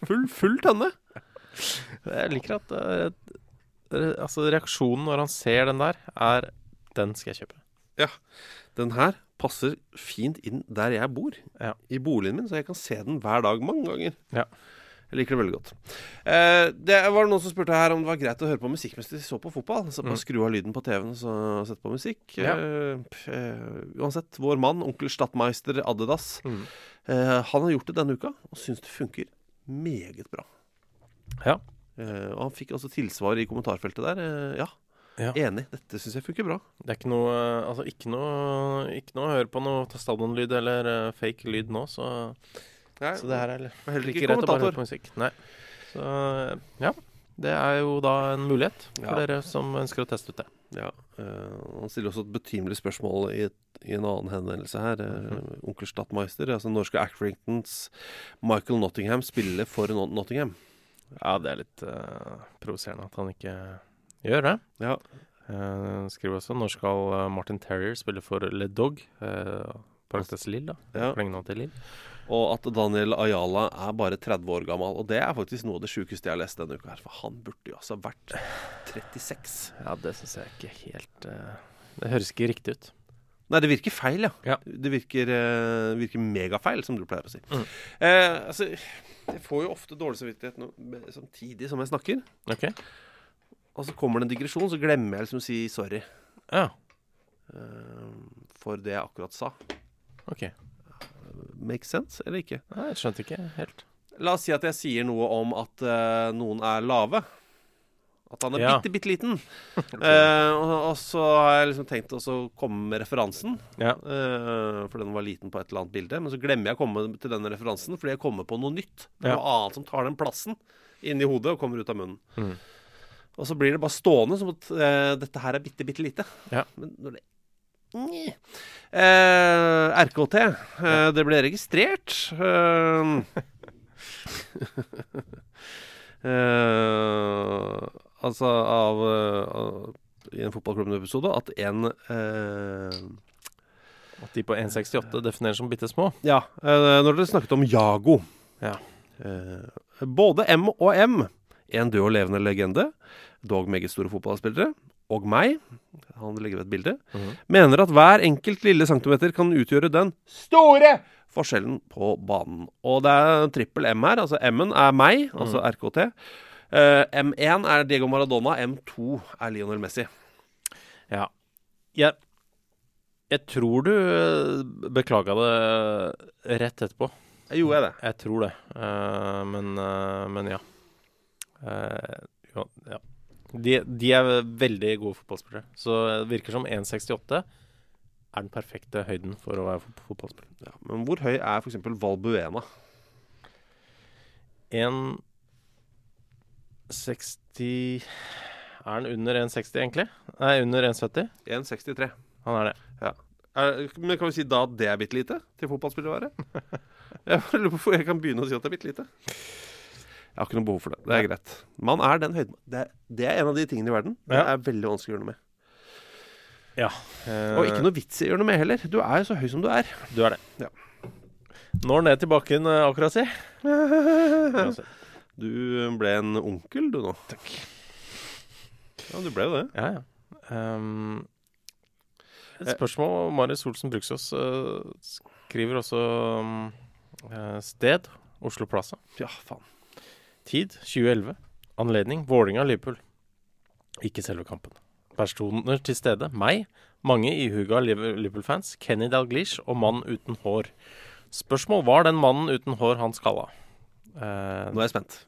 Full, full tønne. Jeg liker at eh, eh, altså reaksjonen når han ser den der, er Den skal jeg kjøpe. Ja. Den her passer fint inn der jeg bor. Ja. I boligen min, så jeg kan se den hver dag mange ganger. Ja. Jeg liker det veldig godt. Eh, det var noen som spurte her om det var greit å høre på musikk mens de så på fotball. Så bare Mm. skru av lyden på TV-en og sette på musikk. Ja. Eh, eh, uansett, vår mann, onkel Stattmeister Adidas, Mm. eh, han har gjort det denne uka og syns det funker meget bra. Ja. Eh, og han fikk altså tilsvar i kommentarfeltet der. Eh, ja, Ja. enig. Dette syns jeg funker bra. Det er ikke noe eh, Altså, ikke noe Ikke noe å høre på noe stadionlyd eller uh, fake lyd nå, så Nei, Så det her er heller ikke greit å bare høre på musikk. Nei. Så ja. Det er jo da en mulighet for Ja. dere som ønsker å teste ut det. Ja, Uh, Han stiller også et betimelig spørsmål i, et, i en annen henvendelse her. eh, Onkel Stattmeister, altså norske Acringtons Michael Nottingham spiller for Nottingham. Ja, det er litt uh, provoserende at han ikke gjør det. Ja. Uh, skriver også når skal eh, Martin Terrier spille for Le Dog? Uh, Parentes Lill, da. Ja. Forlenget til Lill. Og at Daniel Ayala er bare 30 år gammel. Og det er faktisk noe av det sjukeste jeg har lest denne uka her. For han burde jo altså vært 36. Ja, det syns jeg ikke helt uh, Det høres ikke riktig ut. Nei, det virker feil, ja. Ja. Det virker, uh, virker megafeil, som du pleier å si. Mm. Eh, altså, jeg får jo ofte dårlig samvittighet nå, samtidig som jeg snakker. OK? Og så kommer det en digresjon, så glemmer jeg liksom å si sorry Ja. Uh, for det jeg akkurat sa. OK. Make sense, eller ikke? Nei, jeg skjønte ikke helt. La oss si at jeg sier noe om at uh, noen er lave. At han er Ja. bitte, bitte liten. Eh, og, og så har jeg liksom tenkt å komme med referansen. Ja. eh, for den var liten på et eller annet bilde. Men så glemmer jeg å komme til denne referansen fordi jeg kommer på noe nytt. Det er Ja. Noe annet som tar den plassen inni hodet og kommer ut av munnen. Mm. Og så blir det bare stående som at eh, dette her er bitte, bitte lite. Ja. Men når det. Eh, RKT. Eh, Det ble registrert. Eh, eh, altså av, eh, av I en fotballklubben-episode at en eh, At de på 1,68 defineres som bitte små. Ja, eh, når dere snakket om Jago Ja. eh, Både M og M, en død og levende legende, dog meget store fotballspillere, og meg, han legger ved et bilde, Mhm. mener at hver enkelt lille centimeter kan utgjøre den store forskjellen på banen. Og det er trippel M her. Altså M-en er meg, altså RKT. Eh, M1 er Diego Maradona, M2 er Lionel Messi. Ja. Jeg, jeg tror du eh, beklaga det rett etterpå. Gjorde jeg det? Jeg tror det. Uh, men, uh, men ja. Uh, ja, ja. De, de er veldig gode fotballspillere. Så det virker som 1,68 er den perfekte høyden for å være fot- fotballspiller. Ja, men hvor høy er f.eks. Valbuena? 1,60 Er han under 1,60 egentlig? Nei, under 1,70. 1,63. Han er det. Ja. Er, men kan vi si da at det er bitte lite til fotballspillere å være? Jeg lurer på hvorfor jeg kan begynne å si at det er bitte lite. Jeg har ikke noe behov for det. Det er greit. Man er den høyden. Det er, det er en av de tingene i verden det Ja. er veldig vanskelig å gjøre noe med. Ja. Og ikke noe vits i å gjøre noe med heller. Du er jo så høy som du er. Du er det. Ja. Når ned til bakken, eh, akkurat si. Du ble en onkel, du nå. Takk. Ja, du ble jo det. Ja, ja. Um, et spørsmål Marius Olsen Bruksås uh, skriver også um, eh, sted. Oslo Plaza. Ja, faen. Tid 2011. Anledning Vålinga-Liverpool. Ikke selve kampen. Personer til stede. Meg. Mange ihuga Liv- Liverpool-fans. Kenny Dalglish og mann uten hår. Spørsmål var den mannen uten hår han skalla. Uh, Nå er jeg spent.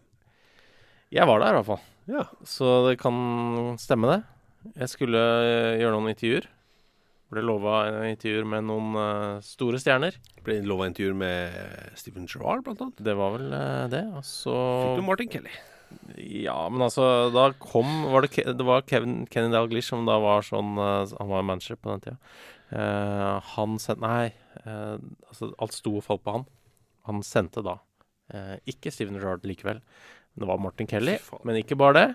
Jeg var der i hvert fall. Ja. Så det kan stemme, det. Jeg skulle eh, gjøre noen intervjuer. Ble lova intervjuer med noen uh, store stjerner. Ble lova intervjuer med Stephen Gerrard, blant annet. Det var vel uh, det. Og så Fikk du Martin Kelly? Ja, men altså Da kom var det, Ke- det var Kevin Kenny Dalglish som da var sånn uh, Han var manager på den tida. Han sendte Nei, altså alt sto og falt på han. Han sendte da ikke Stephen Gerrard likevel. Det var Martin Kelly. Men ikke bare det.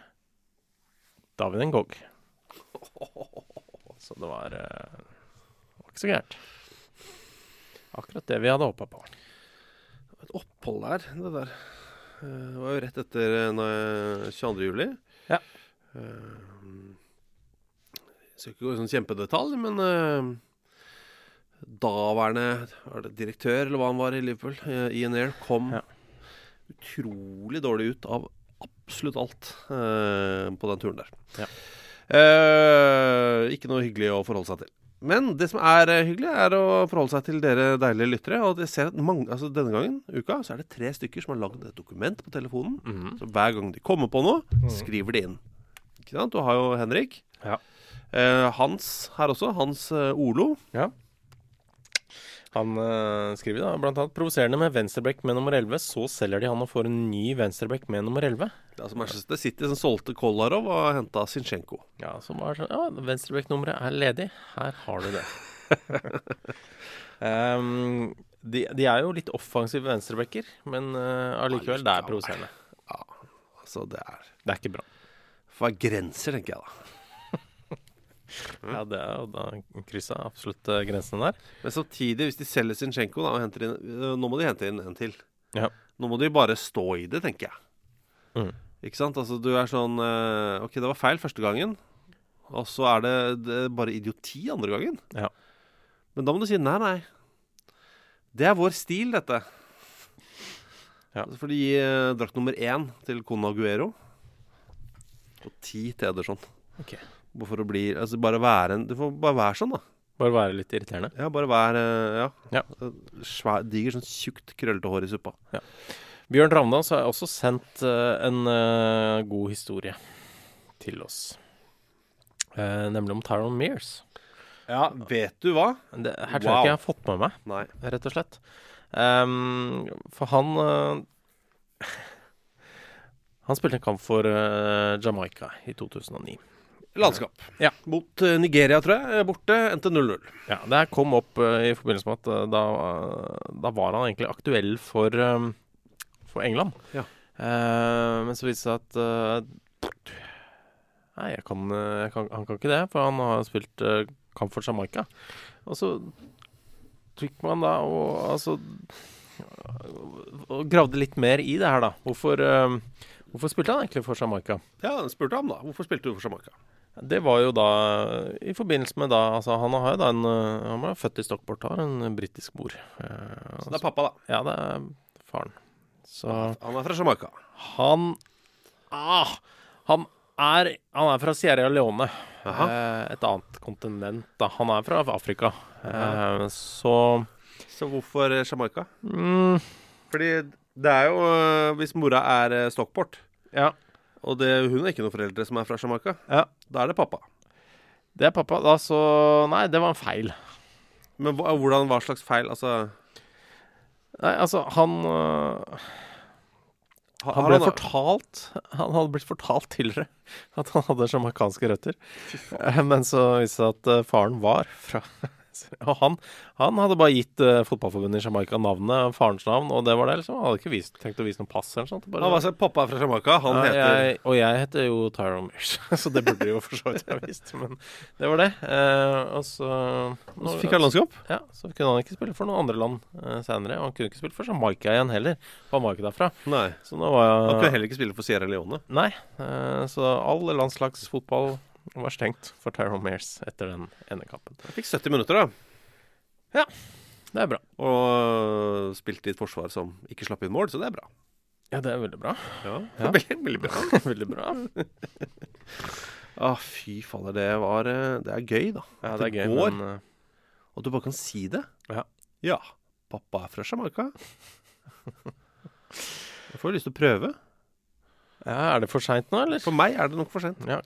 David Ngog. Så det var, eh, det var ikke så gærent. Akkurat det vi hadde håpa på. Et opphold der, det der. Eh, Det var jo rett etter eh, 22. juli. Ja. Eh, Jeg skal ikke gå i sånn kjempedetalj, men eh, daværende var det direktør, eller hva han var i Liverpool, eh, Ian Air, kom Ja. Utrolig dårlig ut av absolutt alt eh, på den turen der. Ja. Eh, ikke noe hyggelig å forholde seg til. Men det som er eh, hyggelig, er å forholde seg til dere deilige lyttere. Og jeg ser at mange, altså denne gangen, uka, så er det tre stykker som har lagd et dokument på telefonen. Mhm. Så hver gang de kommer på noe, skriver de inn. Ikke sant? Du har jo Henrik. Ja. Eh, Hans her også. Hans eh, Olo. Ja. Han eh, skriver da annet provoserende med venstreback med nummer 11. Så selger de han og får en ny venstreback med nummer 11. Det er altså Manchester City som solgte Kolarov og henta Zinchenko. Ja, som var sånn Ja, venstreback-nummeret er ledig. Her har du det. um, de, de er jo litt offensive venstrebacker, men uh, allikevel, det er provoserende. Ja, Altså, det er Det er ikke bra. For grenser, tenker jeg da. Ja, det er jo da kryssa absolutt eh, grensene der. Men samtidig, hvis de selger Zinchenko da, og henter inn øh, Nå må de hente inn en til. Ja. Nå må de bare stå i det, tenker jeg. Mm. Ikke sant? Altså, du er sånn øh, OK, det var feil første gangen. Og så er det, det er bare idioti andre gangen. Ja. Men da må du si nei, nei. Det er vår stil, dette. Ja. Så får de gi eh, drakt nummer én til Conaguero Og ti til Ederson. Ok. For å bli Altså, bare være en Du får bare være sånn, da. Bare være litt irriterende. Ja, bare være Ja. Ja. Svær, diger, sånn tjukt, krøllete hår i suppa. Bjørn Ravndal har også sendt eh, en uh, god historie til oss. Uh, nemlig om Tyron Mears. Ja, vet du hva? Det, her tror Wow. jeg ikke jeg har fått med meg, Nei. rett og slett. Um, for han Han spilte en kamp for Jamaica i 2009. Landskap. Ja. Mot eh, Nigeria, tror jeg. eh, Borte. Endte 0-0. Ja, Det her kom opp eh, i forbindelse med at da, da var han egentlig aktuell for, for England. Ja. Eh, men så viste det seg at Nei, kan, kan, han kan ikke det, for han har spilt kamp for Jamaica. Og så fikk man da og altså og gravde litt mer i det her, da. Hvorfor, hvorfor spilte han egentlig for Jamaica? Ja, han spurte ham, da. Hvorfor spilte du for Jamaica? Det var jo da i forbindelse med da Altså, han har jo da en øh, Han var født i Stockport, har en britisk mor. Eh, Så det er pappa, da. Ja, det er faren. Så Han er fra Jamaica. han ah, Han er Han er fra Sierra Leone. Eh, et annet kontinent, da. Han er fra Afrika. Eh, så Så hvorfor eh, Jamaica? mm, Fordi det er jo eh, Hvis mora er eh, Stockport, Ja. Og det, hun er ikke noen foreldre som er fra Jamaica, ja. da er det pappa. Det er pappa. Da så Nei, det var en feil. Men hva, hvordan, hva slags feil? Altså Nei, altså, han øh, Han ble han, fortalt Han hadde blitt fortalt tidligere at han hadde jamaicanske røtter. Eh, Men så viste det seg at eh, faren var fra Og han, han hadde bare gitt uh, fotballforbundet i Jamaica navnet, farens navn, og det var det. liksom Han hadde ikke vist, tenkt å vise noe pass eller sånt. Bare, Han var så, pappa fra Jamaica. Han Ja, heter jeg, Og jeg heter jo Tyrone Mears, så det burde jo for så vidt jeg visst. Men det var det. Uh, og så nå, så fikk han landskap. Ja, så kunne han ikke spille for noen andre land uh, senere. Og han kunne ikke spille for Jamaica igjen heller, for han var ikke derfra. Nei. Så nå var Han kunne heller ikke spille for Sierra Leone. Nei, uh, så all landslagsfotball var stengt for Tyrone Mears etter den ene kampen. Han fikk 70 minutter, da. Ja, Det er bra. Og spilte i et forsvar som ikke slapp inn mål, så det er bra. Ja, det er veldig bra. Ja, Ja. Veldig, veldig bra. veldig bra. Ah, fy fader, det var øh, Det er gøy, da. Ja, det, det er gøy, går, men uh... Og du bare kan si det. Ja. Ja. Pappa er fra Jamaica. Jeg får lyst til å prøve. ja, Er det for seint nå, eller? For meg er det nok for sent. Ja.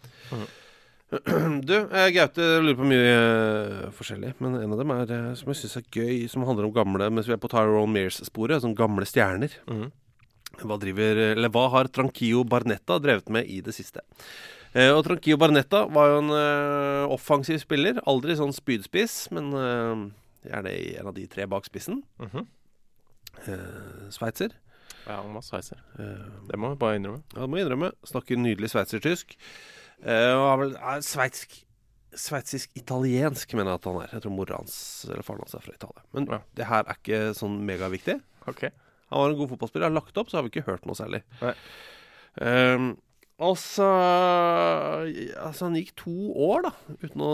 Du, eh, Gaute lurer på mye eh, forskjellig, men en av dem er eh, som jeg syns er gøy, som handler om gamle Mens vi er på Tyrone Mears-sporet, sånn gamle stjerner. Mm. Hva driver Eller hva har Tranquillo Barnetta drevet med i det siste? Eh, og Tranquillo Barnetta var jo en offensiv spiller. Aldri sånn spydspiss, men gjerne i en av de tre bak spissen. Mhm. Eh, Sveitser. Ja, han var sveitser. Eh, Det må vi bare innrømme. ja, det må jeg innrømme. Snakker nydelig sveitsertysk. Uh, og har vel er sveitsk Sveitsisk-italiensk, mener jeg at han er. Jeg tror mora hans eller faren hans er fra Italia. Men Ja. det her er ikke sånn megaviktig. Okay. Han var en god fotballspiller. Har lagt opp, så har vi ikke hørt noe særlig. Ehm, og så Altså, han gikk to år, da, uten å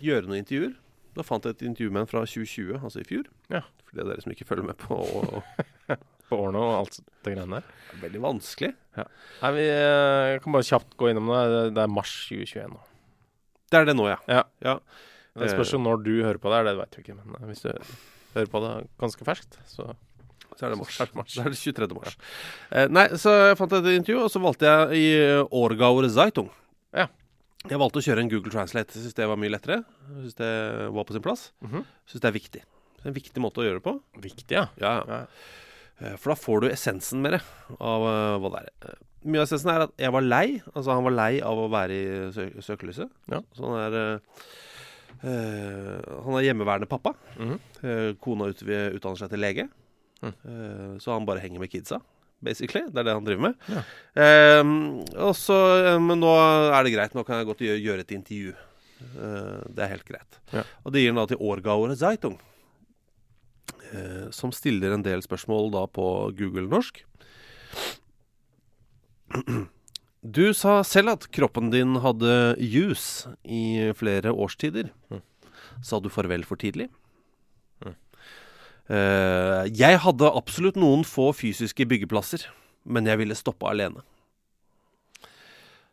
gjøre noen intervjuer. Da fant jeg et intervju med en fra 2020, altså i fjor. Ja. For det er dere som ikke følger med på og, På årene og alt det greiene der. Det er veldig vanskelig. Nei, vi eh, kan bare kjapt gå innom det. Det- er mars 2021 nå. Det er det nå, ja. Ja. ja. Det spørs jo når du hører på det, det vet vi ikke. Men eh, hvis du hører på det ganske ferskt, så Så er det mars. Er det er det 23. mars. Eh, nei, så jeg fant et intervju, og så valgte jeg i Årgauer Zeitung. Ja. Jeg valgte å kjøre en Google Translate. Jeg syns det var mye lettere. Jeg syns det var på sin plass. Mhm. Syns det er viktig. Det er en viktig måte å gjøre det på. Viktig, ja. Ja, ja. Eh, For da får du essensen mer av eh, hva det er. Eh, Mye av essensen er at jeg var lei. Altså han var lei av å være i sø søkelyset. Ja. Så han er eh, Han er hjemmeværende pappa. Mm -hmm. kona ut, utdanner seg til lege. Mm. Så han bare henger med kidsa. Basically. Det er det han driver med. Ja. Eh, og så, eh, men nå er det greit. Nå kan jeg godt gjøre, gjøre et intervju. Eh, det er helt greit. Ja. Og det gir han da til Årgauer Zeitung eh, som stiller en del spørsmål da på Google norsk. Du sa selv at kroppen din hadde jus i flere årstider. Mm. Sa du farvel for tidlig? Mm. Eh, jeg hadde absolutt noen få fysiske byggeplasser, men jeg ville stoppe alene.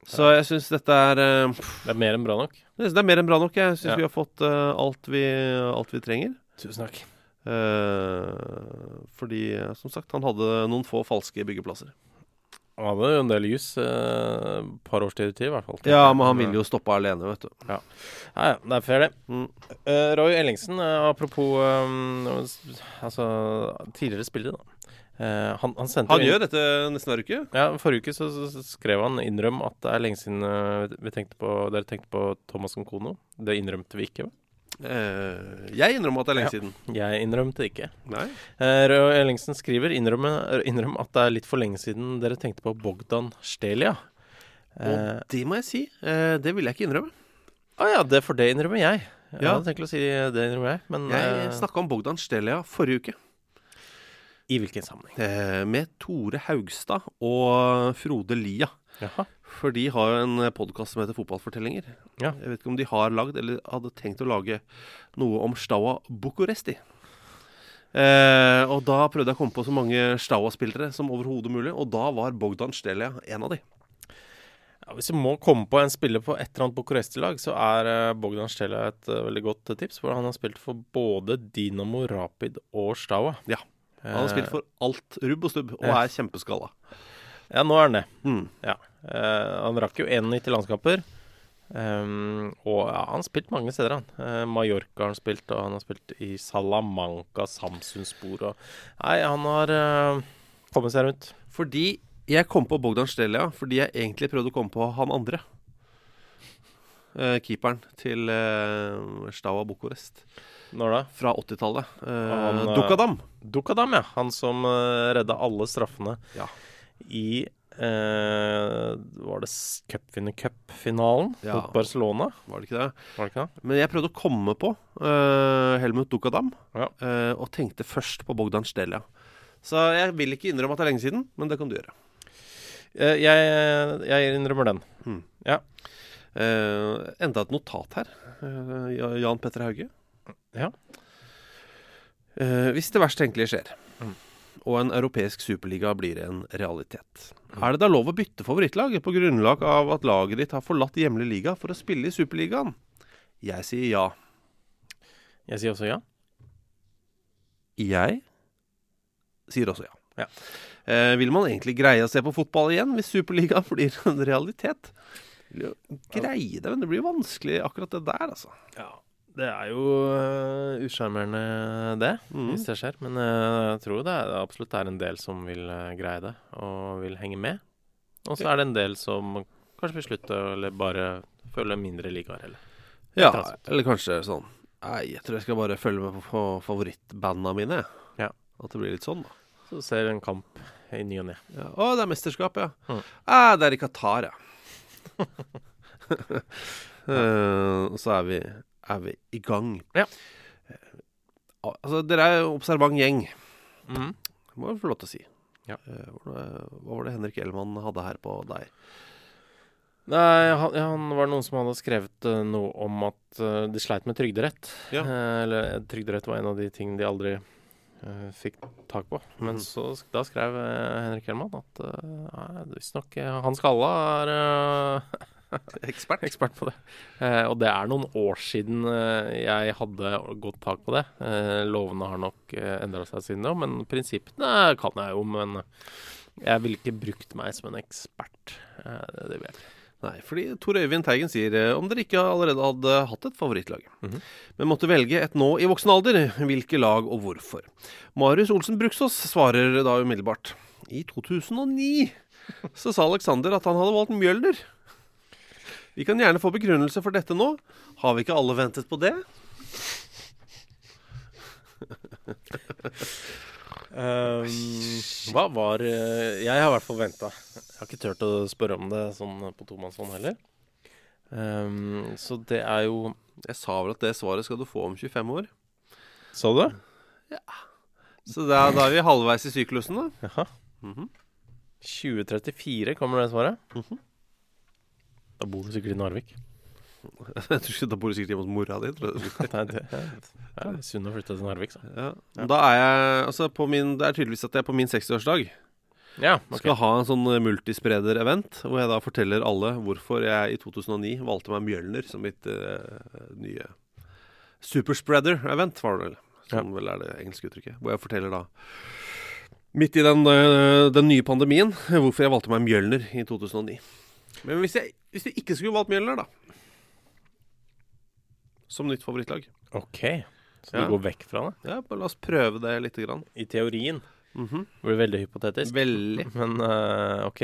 Så jeg syns dette er uh, Det er mer enn bra nok. Det er mer enn bra nok. Jeg syns Ja. vi har fått uh, alt, vi, alt vi trenger. Tusen takk. Eh, fordi, eh, som sagt, han hadde noen få falske byggeplasser. Han hadde jo en del jus. Et eh, par års tid i hvert fall. Ja, men han ville jo stoppe alene, vet du. Ja, ja, det er fair, det. Mm. Uh, Roy Ellingsen, uh, apropos um, altså tidligere spillere, da. Uh, han, han sendte Han inn- gjør dette nesten hver uke. Ja, Forrige uke så, så, skrev han 'innrøm at det er lenge siden vi tenkte på, dere tenkte på Thomas Nkono'. Det innrømte vi ikke. Eh, jeg innrømmer at det er lenge Ja. siden. Jeg innrømte det ikke. Nei. Eh, Ellingsen skriver innrøm, innrøm at det er litt for lenge siden dere tenkte på Bogdan Stelia. Eh, Og det må jeg si. Eh, det vil jeg ikke innrømme. Å ja, det for det innrømmer jeg. Jeg Ja. hadde tenkt å si det innrømmer jeg, men Jeg eh, snakka om Bogdan Stelia forrige uke. i hvilken sammenheng? Eh, med Tore Haugstad og Frode Lia. Jaha. For de har jo en podkast som heter Fotballfortellinger. Ja. Jeg vet ikke om de har lagd, eller hadde tenkt å lage, noe om Staua Bucuresti. Eh, og da prøvde jeg å komme på så mange Staua-spillere som overhodet mulig, og da var Bogdan Stelia en av de. Ja, hvis du må komme på en spiller på et eller annet Bucuresti-lag, så er eh, Bogdan Stelia et eh, veldig godt tips. For han har spilt for både Dinamo Rapid og Staua. Ja. Han har spilt for alt rubb og stubb, og Ja. er kjempeskalla. Ja, nå er han det. Mm. Ja. Uh, han rakk jo 91 landskamper. Um, og ja, han har spilt mange steder, han. Uh, Mallorca har han spilt, og han har spilt i Salamanca, Samsunspor og Nei, han har uh, kommet seg rundt. Fordi jeg kom på Bogdan Stelia fordi jeg egentlig prøvde å komme på han andre. Uh, keeperen til uh, Staua Bucurest. Når da? Fra 80-tallet. Uh, Dukadam. Dukadam, ja. Han som uh, redda alle straffene Ja. I eh, Var det s- cupvinner cup-finalen Ja. mot Barcelona? Var det ikke det? Var det ikke det? Men jeg prøvde å komme på eh, Helmut Dukadam, Ja. eh, og tenkte først på Bogdan Stelia. Så jeg vil ikke innrømme at det er lenge siden, men det kan du gjøre. Jeg, jeg innrømmer den. Mm. Ja. Enda et notat her. Jan Petter Hauge. Ja. Hvis det verst tenkelige skjer. Og en europeisk superliga blir en realitet, er det da lov å bytte favorittlag på grunnlag av at laget ditt har forlatt hjemlig liga for å spille i superligaen? Jeg sier ja. Jeg sier også ja. Jeg sier også ja. Ja. Eh, vil man egentlig greie å se på fotball igjen hvis Superligaen blir en realitet? Greie det, men det blir vanskelig akkurat det der, altså. Det er jo uh, usjarmerende, det, mm. hvis det skjer. Men eh, jeg tror det er, absolutt er en del som vil eh, greie det, og vil henge med. Og så er det en del som kanskje vil slutte, eller bare føle mindre ligaer, eller Ja, eller kanskje sånn Nei, jeg tror jeg skal bare følge med på, favorittbanda mine. Ja. At det blir litt sånn, da. Så ser en kamp i ny og ne. Ja. Å, det er mesterskap, ja. Mm. Ah, det er i Qatar, ja. uh, Og så er vi, er vi i gang. Ja. Eh, altså, dere er jo observant gjeng. Mm. Det må jeg få lov til å si. Ja. Eh, Hva var det Henrik Ellemann hadde her på deg? Nei, han, han var noen som hadde skrevet eh, noe om at de sleit med trygderett. Ja. Eller trygderett var en av de tingene de aldri fikk tak på. Men mm. så da skrev Henrik Hellmann at uh, visstnok uh, Hans Galla er Ekspert. ekspert på det. Eh, og det er noen år siden eh, jeg hadde godt tak på det. Eh, lovene har nok endra seg siden da, men prinsippene kan jeg jo. Men jeg ville ikke brukt meg som en ekspert. Eh, det, det vil jeg ikke. Nei, fordi Tor Øyvind Teigen sier om dere ikke allerede hadde hatt et favorittlag, Mhm. men måtte velge et nå i voksen alder, hvilke lag og hvorfor. Marius Olsen Bruksås svarer da umiddelbart. I 2009 så sa Alexander at han hadde valgt Mjølner. Vi kan gjerne få begrunnelse for dette nå. Har vi ikke alle ventet på det? hva var eh, Jeg har i hvert fall venta. Jeg har ikke turt å spørre om det sånn på tomannshånd heller. Um, så det er jo Jeg sa vel at det svaret skal du få om 25 år. Sa du det? Så da, da er vi halvveis i syklusen, da. Jaha. Mhm. 2034 kommer det svaret. Mhm. Da bor du sikkert i Narvik. Jeg tror ikke Da bor du sikkert hjemme hos mora di. tror jeg. Nei, det ja, er synd å flytte til Narvik, så. Ja. Da er jeg altså på min, Det er tydeligvis at jeg på min 60-årsdag Ja, okay. skal ha en sånn multispreder-event, hvor jeg da forteller alle hvorfor jeg i 2009 valgte meg Mjølner som mitt uh, nye superspreader-event, var det vel. Som vel er det engelske uttrykket. Hvor jeg forteller da Midt i den, eh, den nye pandemien hvorfor jeg valgte meg Mjølner i 2009. Men hvis jeg, hvis jeg ikke skulle valgt Mjølner, da Som nytt favorittlag Ok, så Ja. du går vekk fra det? Ja, bare la oss prøve det lite grann. I teorien. Mhm. Det blir veldig hypotetisk. Veldig. Men eh, OK.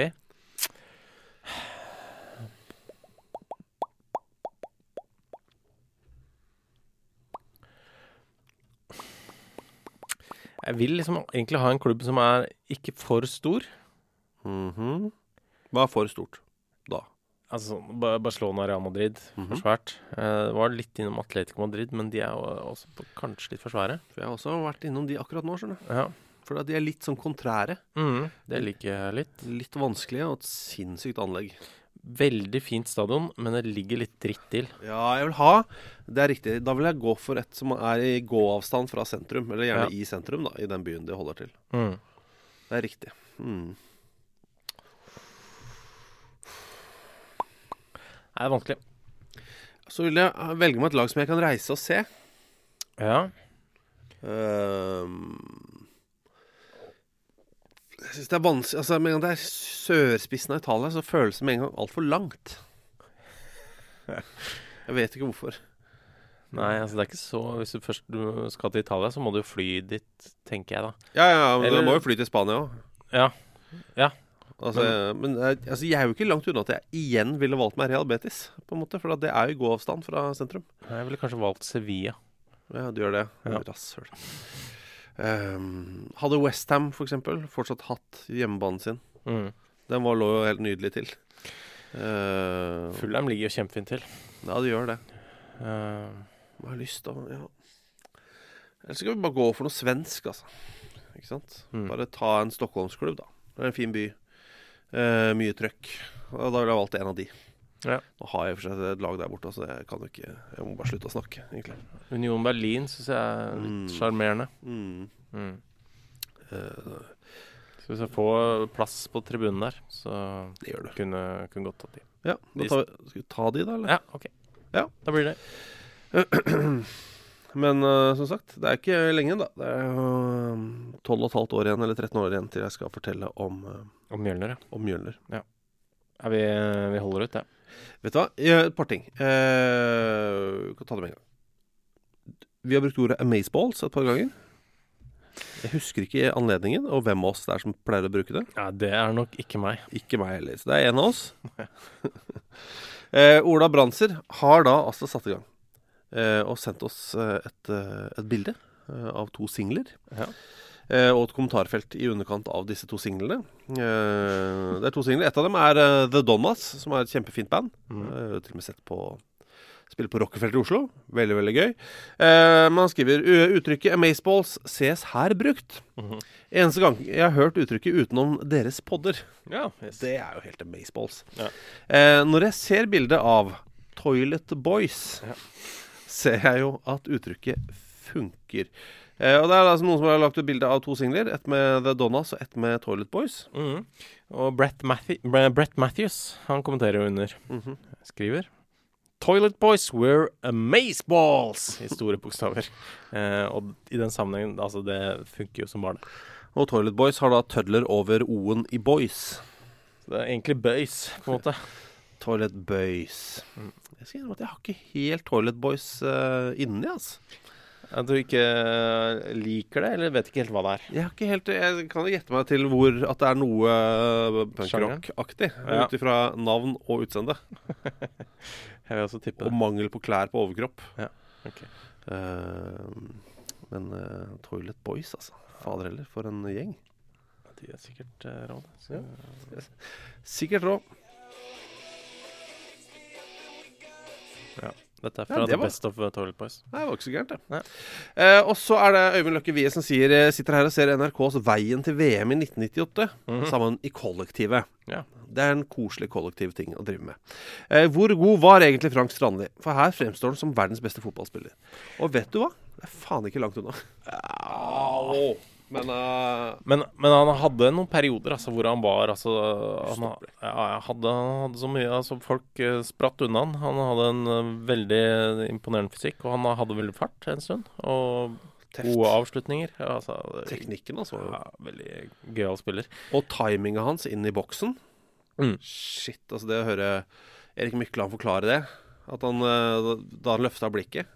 Jeg vil liksom egentlig ha en klubb som er ikke for stor. Mhm. Hva er for stort? Altså Barcelona og Real Madrid, Mhm. for svært. Eh, var litt innom Atletico Madrid, men de er jo også på- kanskje litt for svære. For jeg har også vært innom de akkurat nå, skjønner du. Ja. For de er litt sånn kontrære. Mm, det liker jeg litt. Litt vanskelige og et sinnssykt anlegg. Veldig fint stadion, men det ligger litt dritt til. Ja, jeg vil ha Det er riktig. Da vil jeg gå for et som er i gåavstand fra sentrum. Eller gjerne Ja. i sentrum, da, i den byen de holder til. Mm. Det er riktig. Mm. Det er vanskelig. Så vil jeg velge meg et lag som jeg kan reise og se. Ja. Ehm, jeg syns det er vanskelig Altså, Med en gang det er sørspissen av Italia, så føles det med en gang altfor langt. Jeg vet ikke hvorfor. Nei, altså det er ikke så Hvis du først du skal til Italia, så må du jo fly dit, tenker jeg da. Ja, ja, men Eller- du må jo fly til Spania òg. Ja. Ja. Altså, men jeg, altså, jeg er jo ikke langt unna at jeg igjen ville valgt meg Real Betis, på en måte. For det er jo i gåavstand fra sentrum. Jeg ville kanskje valgt Sevilla. Ja, du gjør det. Ja. Rasshøl. Um, hadde Westham f.eks. fortsatt hatt hjemmebanen sin. Mm. Den var, lå jo helt nydelig til. Uh, Fulham ligger jo kjempefint til. Ja, det gjør det. Uh, Hva har jeg lyst til Ja. Eller skal vi bare gå for noe svensk, altså. Ikke sant? Mm. Bare ta en Stockholmsklubb, da. Det er en fin by. Eh, mye trøkk. Og da ville jeg valgt en av de. Ja. Nå har jeg for seg et lag der borte, så jeg kan jo ikke Jeg må bare slutte å snakke, egentlig. Union Berlin syns jeg er litt Mm. sjarmerende. Mm. Mm. Uh, Så hvis jeg får plass på tribunen der, så det gjør du. kunne, kunne godt tatt de. Ja, vi, skal vi ta de, da, eller? Ja, OK. Ja. Da blir det. Men uh, som sagt, det er ikke lenge, da. Det er jo tolv og et halvt år igjen, eller 13 år igjen, til jeg skal fortelle om, uh, Om Mjølner, ja. om Mjølner. ja vi, vi holder ut, det. Vet du hva? Et par ting. Uh, vi kan ta det med en gang. Vi har brukt ordet amazeballs et par ganger. Jeg husker ikke anledningen, og hvem av oss det er som pleier å bruke det. Ja, Det er nok ikke meg. Ikke meg heller. Så det er en av oss. eh, Ola Branser har da altså satt i gang eh, og sendt oss eh, et, eh, et bilde eh, av to singler. Ja. Eh, og et kommentarfelt i underkant av disse to singlene. Eh, det er to singler. Et av dem er eh, The Donnas, som er et kjempefint band. Mm. Eh, til og med sett på Spiller på Rockefeller i Oslo. Veldig, veldig gøy. Eh, man skriver uttrykket 'amazeballs' ses her brukt. Eneste gang jeg har hørt uttrykket utenom deres podder. Ja, yes. Det er jo helt amazeballs. Ja. Eh, når jeg ser bildet av Toilet Boys, ser jeg jo at uttrykket funker. Eh, og det er altså noen som har lagt ut bilde av to singler. Ett med The Donnas og ett med Toilet Boys. Mm. Og Brett, Matthew, Brett Matthews, han kommenterer jo under. Mhm. Skriver Toilet Boys were amazeballs! I store bokstaver. Eh, og i den sammenhengen, altså, det funker jo som bare det. Og Toilet Boys har da tødler over o-en i boys. Så det er egentlig bøys, på en måte. Toilet Boys. Jeg skal innrømme at jeg har ikke helt Toilet Boys uh, inni, altså. At du ikke eh, liker det, eller vet ikke helt hva det er. Jeg, har ikke helt, jeg kan gjette meg til hvor at det er noe eh, punkrock-aktig. Ja. Ut ifra navn og utseende. Jeg vil også tippe Og mangel på klær på overkropp. Ja, Okay. Uh, men uh, Toilet Boys, altså. Fader heller, for en gjeng. De er sikkert uh, råd. Ja. Sikkert rå. Ja. Dette er Ja, fra det The var- Best of uh, Toilet Boys. Nei, det var ikke så gærent, det. Eh, og så er det Øyvind Løkke Wie som sier eh, sitter her og ser NRKs Veien til VM i 1998 sammen i kollektivet. Ja. Det er en koselig kollektiv ting å drive med. Eh, hvor god var egentlig Frank Strandli? For her fremstår han som verdens beste fotballspiller. Og vet du hva? Det er faen ikke langt unna. Au. Men uh, Men, men han hadde noen perioder altså, hvor han var altså, han, ja, hadde, han hadde så mye altså, Folk eh, spratt unna han. Han hadde en uh, veldig imponerende fysikk, og han hadde veldig fart en stund. Og Teft. gode avslutninger. Ja, altså, teknikken, altså. ja, veldig gøyal spiller. Og timinga hans inn i boksen. Mm. Shit, altså det å høre Erik Mykland forklare det. At han, da han løfta blikket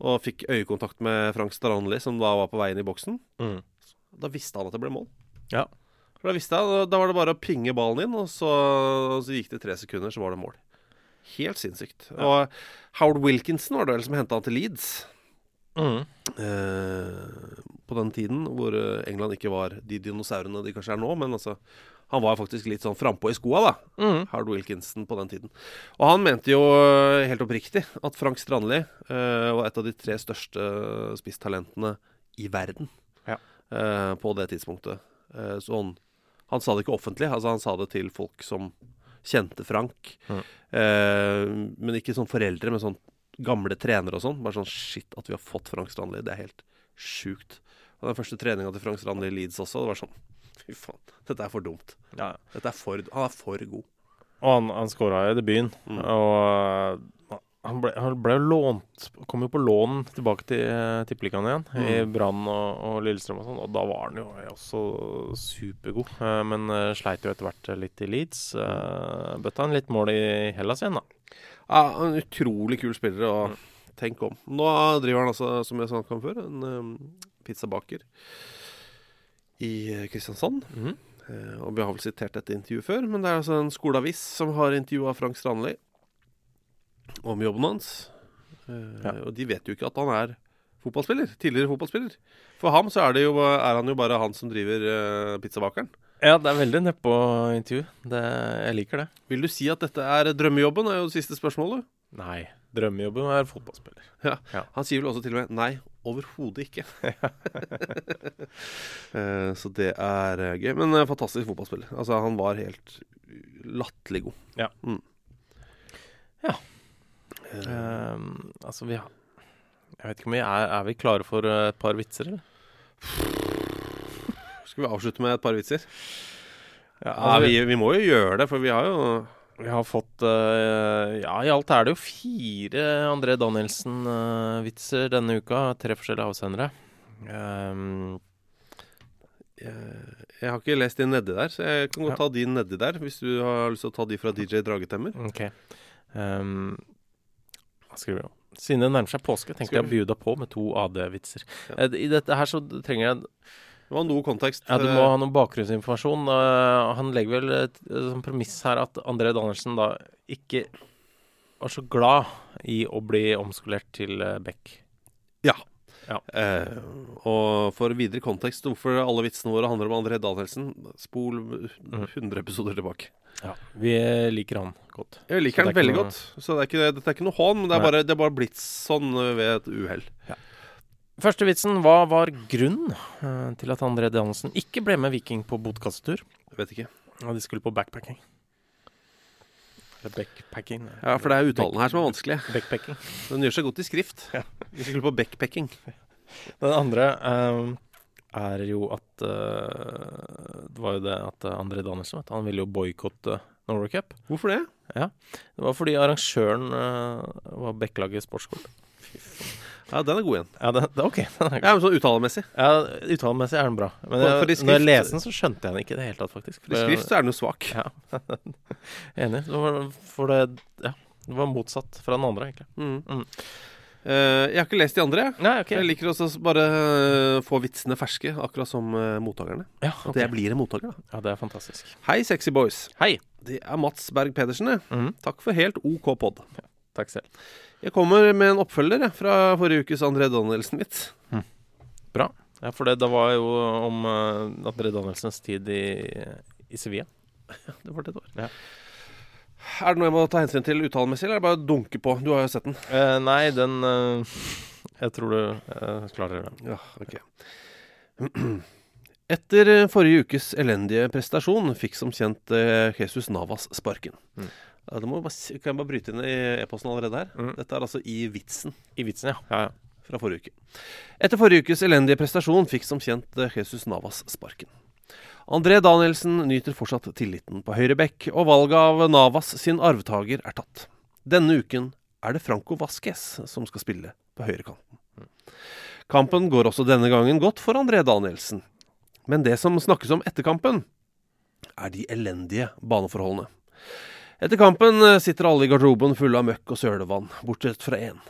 og fikk øyekontakt med Frank Strandli, som da var på vei inn i boksen, Mm. Da visste han at det ble mål. Ja. For da visste jeg, da var det bare å pinge ballen inn, og så, og så gikk det tre sekunder, så var det mål. Helt sinnssykt. Og Howard Wilkinson var det vel som henta han til Leeds. Mm. Eh, på den tiden hvor eh, England ikke var de dinosaurene de kanskje er nå, men altså han var faktisk litt sånn frampå i skoa, da. Mm. Howard Wilkinson på den tiden. Og han mente jo eh, helt oppriktig at Frank Strandli eh, var et av de tre største spisstalentene i verden Eh, på det tidspunktet. Eh, så han, han sa det ikke offentlig, altså han sa det til folk som kjente Frank. Mm. Eh, men ikke sånn foreldre, men sånn gamle trenere og sånn. Bare sånn shit, at vi har fått Frank Strandli. Det er helt sjukt. Og den første treninga til Frank Strandli i Leeds også, det var sånn Fy faen, dette er for dumt. Ja. Er for, han er for god. Og han, han skåra i debuten. Mm. Og uh, han ble, han ble lånt Kom jo på lån tilbake til uh, Tippeligaen igjen, i Mm. Brann og, og Lillestrøm og sånn. Og da var han jo også supergod. Uh, men uh, sleit jo etter hvert litt i Leeds. Uh, Bøtta han litt mål i Hellas igjen, da. Ja, en utrolig kul spiller, og tenk om. Nå driver han altså, som jeg snakket om før, en um, pizzabaker i eh, Kristiansand. Mm Eh, og vi har vel sitert dette intervjuet før, men det er altså en skoleavis som har intervjua Frank Strandli om jobben hans. Eh, Ja. Og de vet jo ikke at han er fotballspiller. Tidligere fotballspiller. For ham så er, det jo, er han jo bare han som driver uh, pizzabakeren. Ja, det er veldig nedpå intervju. Det, jeg liker det. Vil du si at dette er drømmejobben? er jo det siste spørsmålet. Nei. Drømmejobben er fotballspiller. Ja. Ja. Han sier vel også til og med nei, overhodet ikke. Eh, så det er gøy. Men fantastisk fotballspiller. Altså, han var helt latterlig god. Ja. Mm. Ja. Eh, Um, altså, vi har Jeg vet ikke om vi er, er vi klare for uh, et par vitser, eller? skal vi avslutte med et par vitser? Ja, altså, vi, vi må jo gjøre det, for vi har jo Vi har fått uh, Ja, i alt er det jo fire André Danielsen-vitser denne uka. Tre forskjellige avsendere. Um, jeg, har ikke lest de nedi der, så jeg kan godt Ja. ta de nedi der. Hvis du har lyst til å ta de fra DJ Dragetemmer. ok. Um, skriver jeg. Siden det nærmer seg påske, tenkte jeg å bjuda på med to AD-vitser. Ja. Eh, I dette her så trenger jeg Det var noe kontekst. Ja, du må ha noe bakgrunnsinformasjon. Uh, han legger vel et, et premiss her at André Danielsen da ikke var så glad i å bli omskolert til Beck. Ja. Ja. Eh, og for videre kontekst hvorfor alle vitsene våre handler om André Danielsen, spol 100 episoder tilbake. Ja, vi liker han godt. Jeg liker han veldig noe- godt. Så det er ikke, dette er ikke noe hån, men det er, bare, det er bare blitt sånn eh, ved et uhell. Første vitsen, hva var grunnen eh, til at André Danielsen ikke ble med Viking på botkasttur? Vet ikke. Ja, de skulle på backpacking. Backpacking. Ja, for det er uttalen her som er vanskelig. Backpacking. Den gjør seg godt i skrift. Vi skulle på backpacking. Den andre um, er jo at uh, Det var jo det at André Danielsen vet, Han ville jo boikotte Norway Cup. Hvorfor det? Ja, Det var fordi arrangøren uh, var Bekkelaget sportsklubb. Ja, den er god igjen. Ja, det, det, ok. Den er Ja, men sånn uttalemessig. Ja, Uttalemessig er den bra. Men For- jeg, for i når jeg leser den, så skjønte jeg den ikke i det hele tatt, faktisk. For I skrift så er den jo svak. Ja. Enig. Det var, for det Ja. Det var motsatt fra den andre, egentlig. Mm. Mm. Eh, jeg har ikke lest de andre. jeg. Nei, ok. Jeg liker også å bare eh, få vitsene ferske, akkurat som uh, mottakerne. Ja, At ok. jeg blir en mottaker, da. ja, det er fantastisk. Hei, sexy boys. Hei. Det er Mats Berg Pedersen, jeg. Mhm. Takk for helt OK pod. Takk selv. Jeg kommer med en oppfølger jeg, fra forrige ukes André Danielsen-vits. Bra. Ja, for det, det var jo om uh, André Danielsens tid i, i Sevilla. Det var det det var. Ja. Er det noe jeg må ta hensyn til uttalemessig, eller er det bare å dunke på? Du har jo sett den. Eh, nei, den eh, Jeg tror du eh, klarer det. Ja, ok. Etter forrige ukes elendige prestasjon fikk som kjent eh, Jesus Navas sparken. Mm. Det må bare, kan jeg bare bryte inn i e-posten allerede her? Mm. Dette er altså i vitsen I vitsen, ja. ja, ja. fra forrige uke. Etter forrige ukes elendige prestasjon fikk som kjent eh, Jesus Navas sparken. André Danielsen nyter fortsatt tilliten på høyre bekk, og valget av Navas sin arvtaker er tatt. Denne uken er det Franco Vasques som skal spille på høyrekanten. Kampen går også denne gangen godt for André Danielsen. Men det som snakkes om etter kampen, er de elendige baneforholdene. Etter kampen eh, sitter alle i garderoben fulle av møkk og sølevann, bortsett fra én.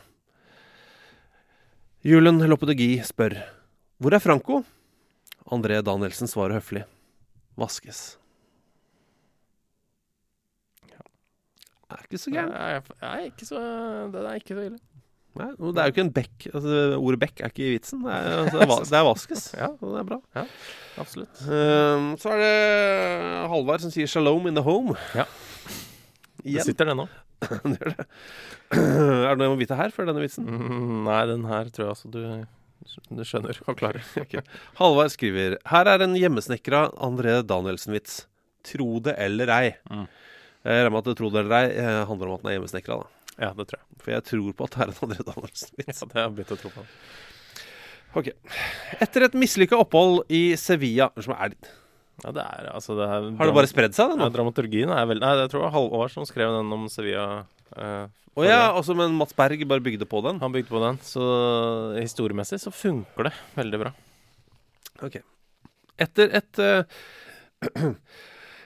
Julen Loppedegi spør Hvor er Franco? André Danielsen svarer høflig Vaskes. Det er ikke så gærent. Det er ikke så ille. Nei, Det er jo ikke en bekk. Altså, ordet bekk er ikke i vitsen. Det er, altså, det er, vaskes. Ja. det er bra. Absolutt. Um, så er det Halvard som sier 'shalom in the home'. Ja. Det Igjen. sitter det. Det gjør det. er det noe jeg må vite her før denne vitsen? Mm, nei, den her tror jeg altså du, du skjønner og klarer. Halvard skriver Her er en hjemmesnekra André Danielsen-vits. Tro det eller ei. Mm. Jeg regner med at tro det eller ei eh, handler om at den er hjemmesnekra. da. Ja, det tror jeg. For jeg tror på at det er en André Danielsen-vits. Ja, det har jeg begynt å tro på. Ok. Etter et mislykka opphold i Sevilla som er, Ja, det er altså det er, Har det bare spredd seg, det Ja, dramaturgien er veldig Nei, jeg tror det var Halvår som skrev den om Sevilla. eh, oh, ja, også, men Mats Berg bare bygde på den? Han bygde på den, så historiemessig så funker det veldig bra. Ok. Etter et uh,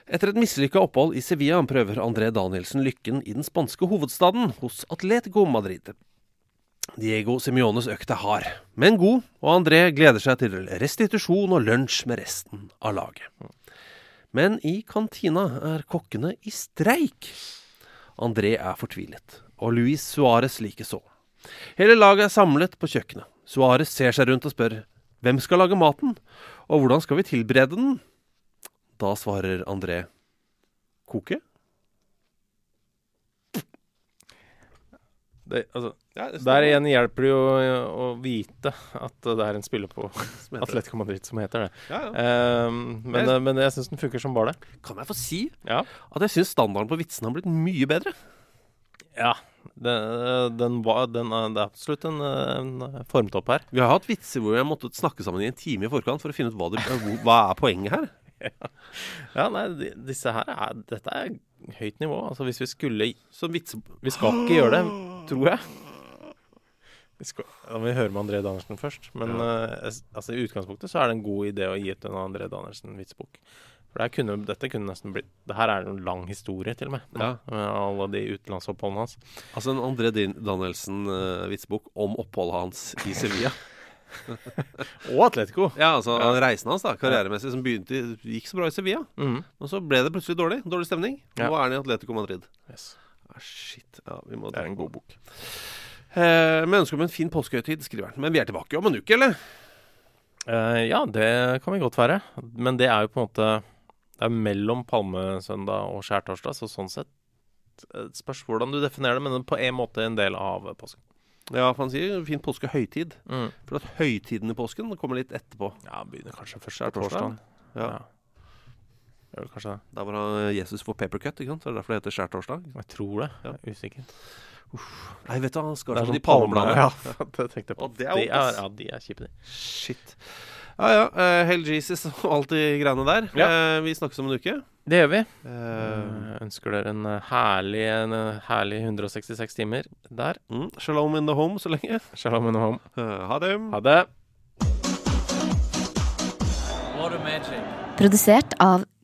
Etter et mislykka opphold i Sevilla prøver André Danielsen lykken i den spanske hovedstaden, hos Atletico Madrid. Diego Simiones økt er hard, men god, og André gleder seg til restitusjon og lunsj med resten av laget. Men i kantina er kokkene i streik. André er fortvilet, og Luis Suárez likeså. Hele laget er samlet på kjøkkenet. Suárez ser seg rundt og spør hvem skal lage maten, og hvordan skal vi tilberede den? Da svarer André koke. Det, altså, Ja, det der igjen hjelper det jo å vite at det er en spiller på. Atletico Madrid som heter det. Ja, ja. Um, men, Jeg- men jeg syns den funker som bare det. Kan jeg få si Ja. at jeg syns standarden på vitsene har blitt mye bedre? ja. Den, den var, den, er- det er absolutt en, en formtopp her. Vi har hatt vitser hvor vi har måttet snakke sammen i en time i forkant for å finne ut hva, det, hva er poenget her. Ja, nei, disse her er Dette er høyt nivå. Altså hvis vi skulle Som vitse... Vi skal ikke gjøre det, tror jeg. Vi skal, da må vi høre med André Danielsen først. Men ja. uh, altså, i utgangspunktet så er det en god idé å gi ut en André Danielsen-vitsbok. For det her kunne, dette kunne nesten blitt Det her er en lang historie, til og med. Ja. Med alle de utenlandsoppholdene hans. Altså en André Danielsen-vitsbok om oppholdet hans i Sevilla. Og Atletico! Ja, altså reisen hans da, karrieremessig, som begynte gikk så bra i Sevilla. Mhm. Og så ble det plutselig dårlig. Dårlig stemning. Ja. Nå er han i Atletico Madrid. Yes. Ah, shit. Ja, vi må Det er en god bok. Eh, med ønske om en fin påskehøytid, skriver han. Men vi er tilbake om en uke, eller? Eh, ja, det kan vi godt være. Men det er jo på en måte Det er mellom palmesøndag og skjærtorsdag, så sånn sett eh, Spørs hvordan du definerer det, men på en måte en del av påsken. Ja, for han sier fin påskehøytid. Mm. For at høytiden i påsken kommer litt etterpå. Ja, begynner kanskje først Skjærtorsdag. Ja. Ja. Gjør det kanskje det. Da var han Jesus for papercut, ikke sant? Så det er derfor det heter skjærtorsdag. Jeg tror det. Ja. Jeg er usikker. Nei, vet du, han skal er som de sånn palmebladene. Ja, det tenkte jeg på. Og det er de er, ja, de er kjipe, de. Shit. Ja ja. Uh, Hell Jesus og alt de greiene der. Ja. Uh, vi snakkes om en uke. Det gjør vi. Uh, ønsker dere en eh, herlig, en eh, herlig 166 timer der. mm, shalom in the home så lenge. Shalom in the home. Eh, ha det. Ha det. Produsert av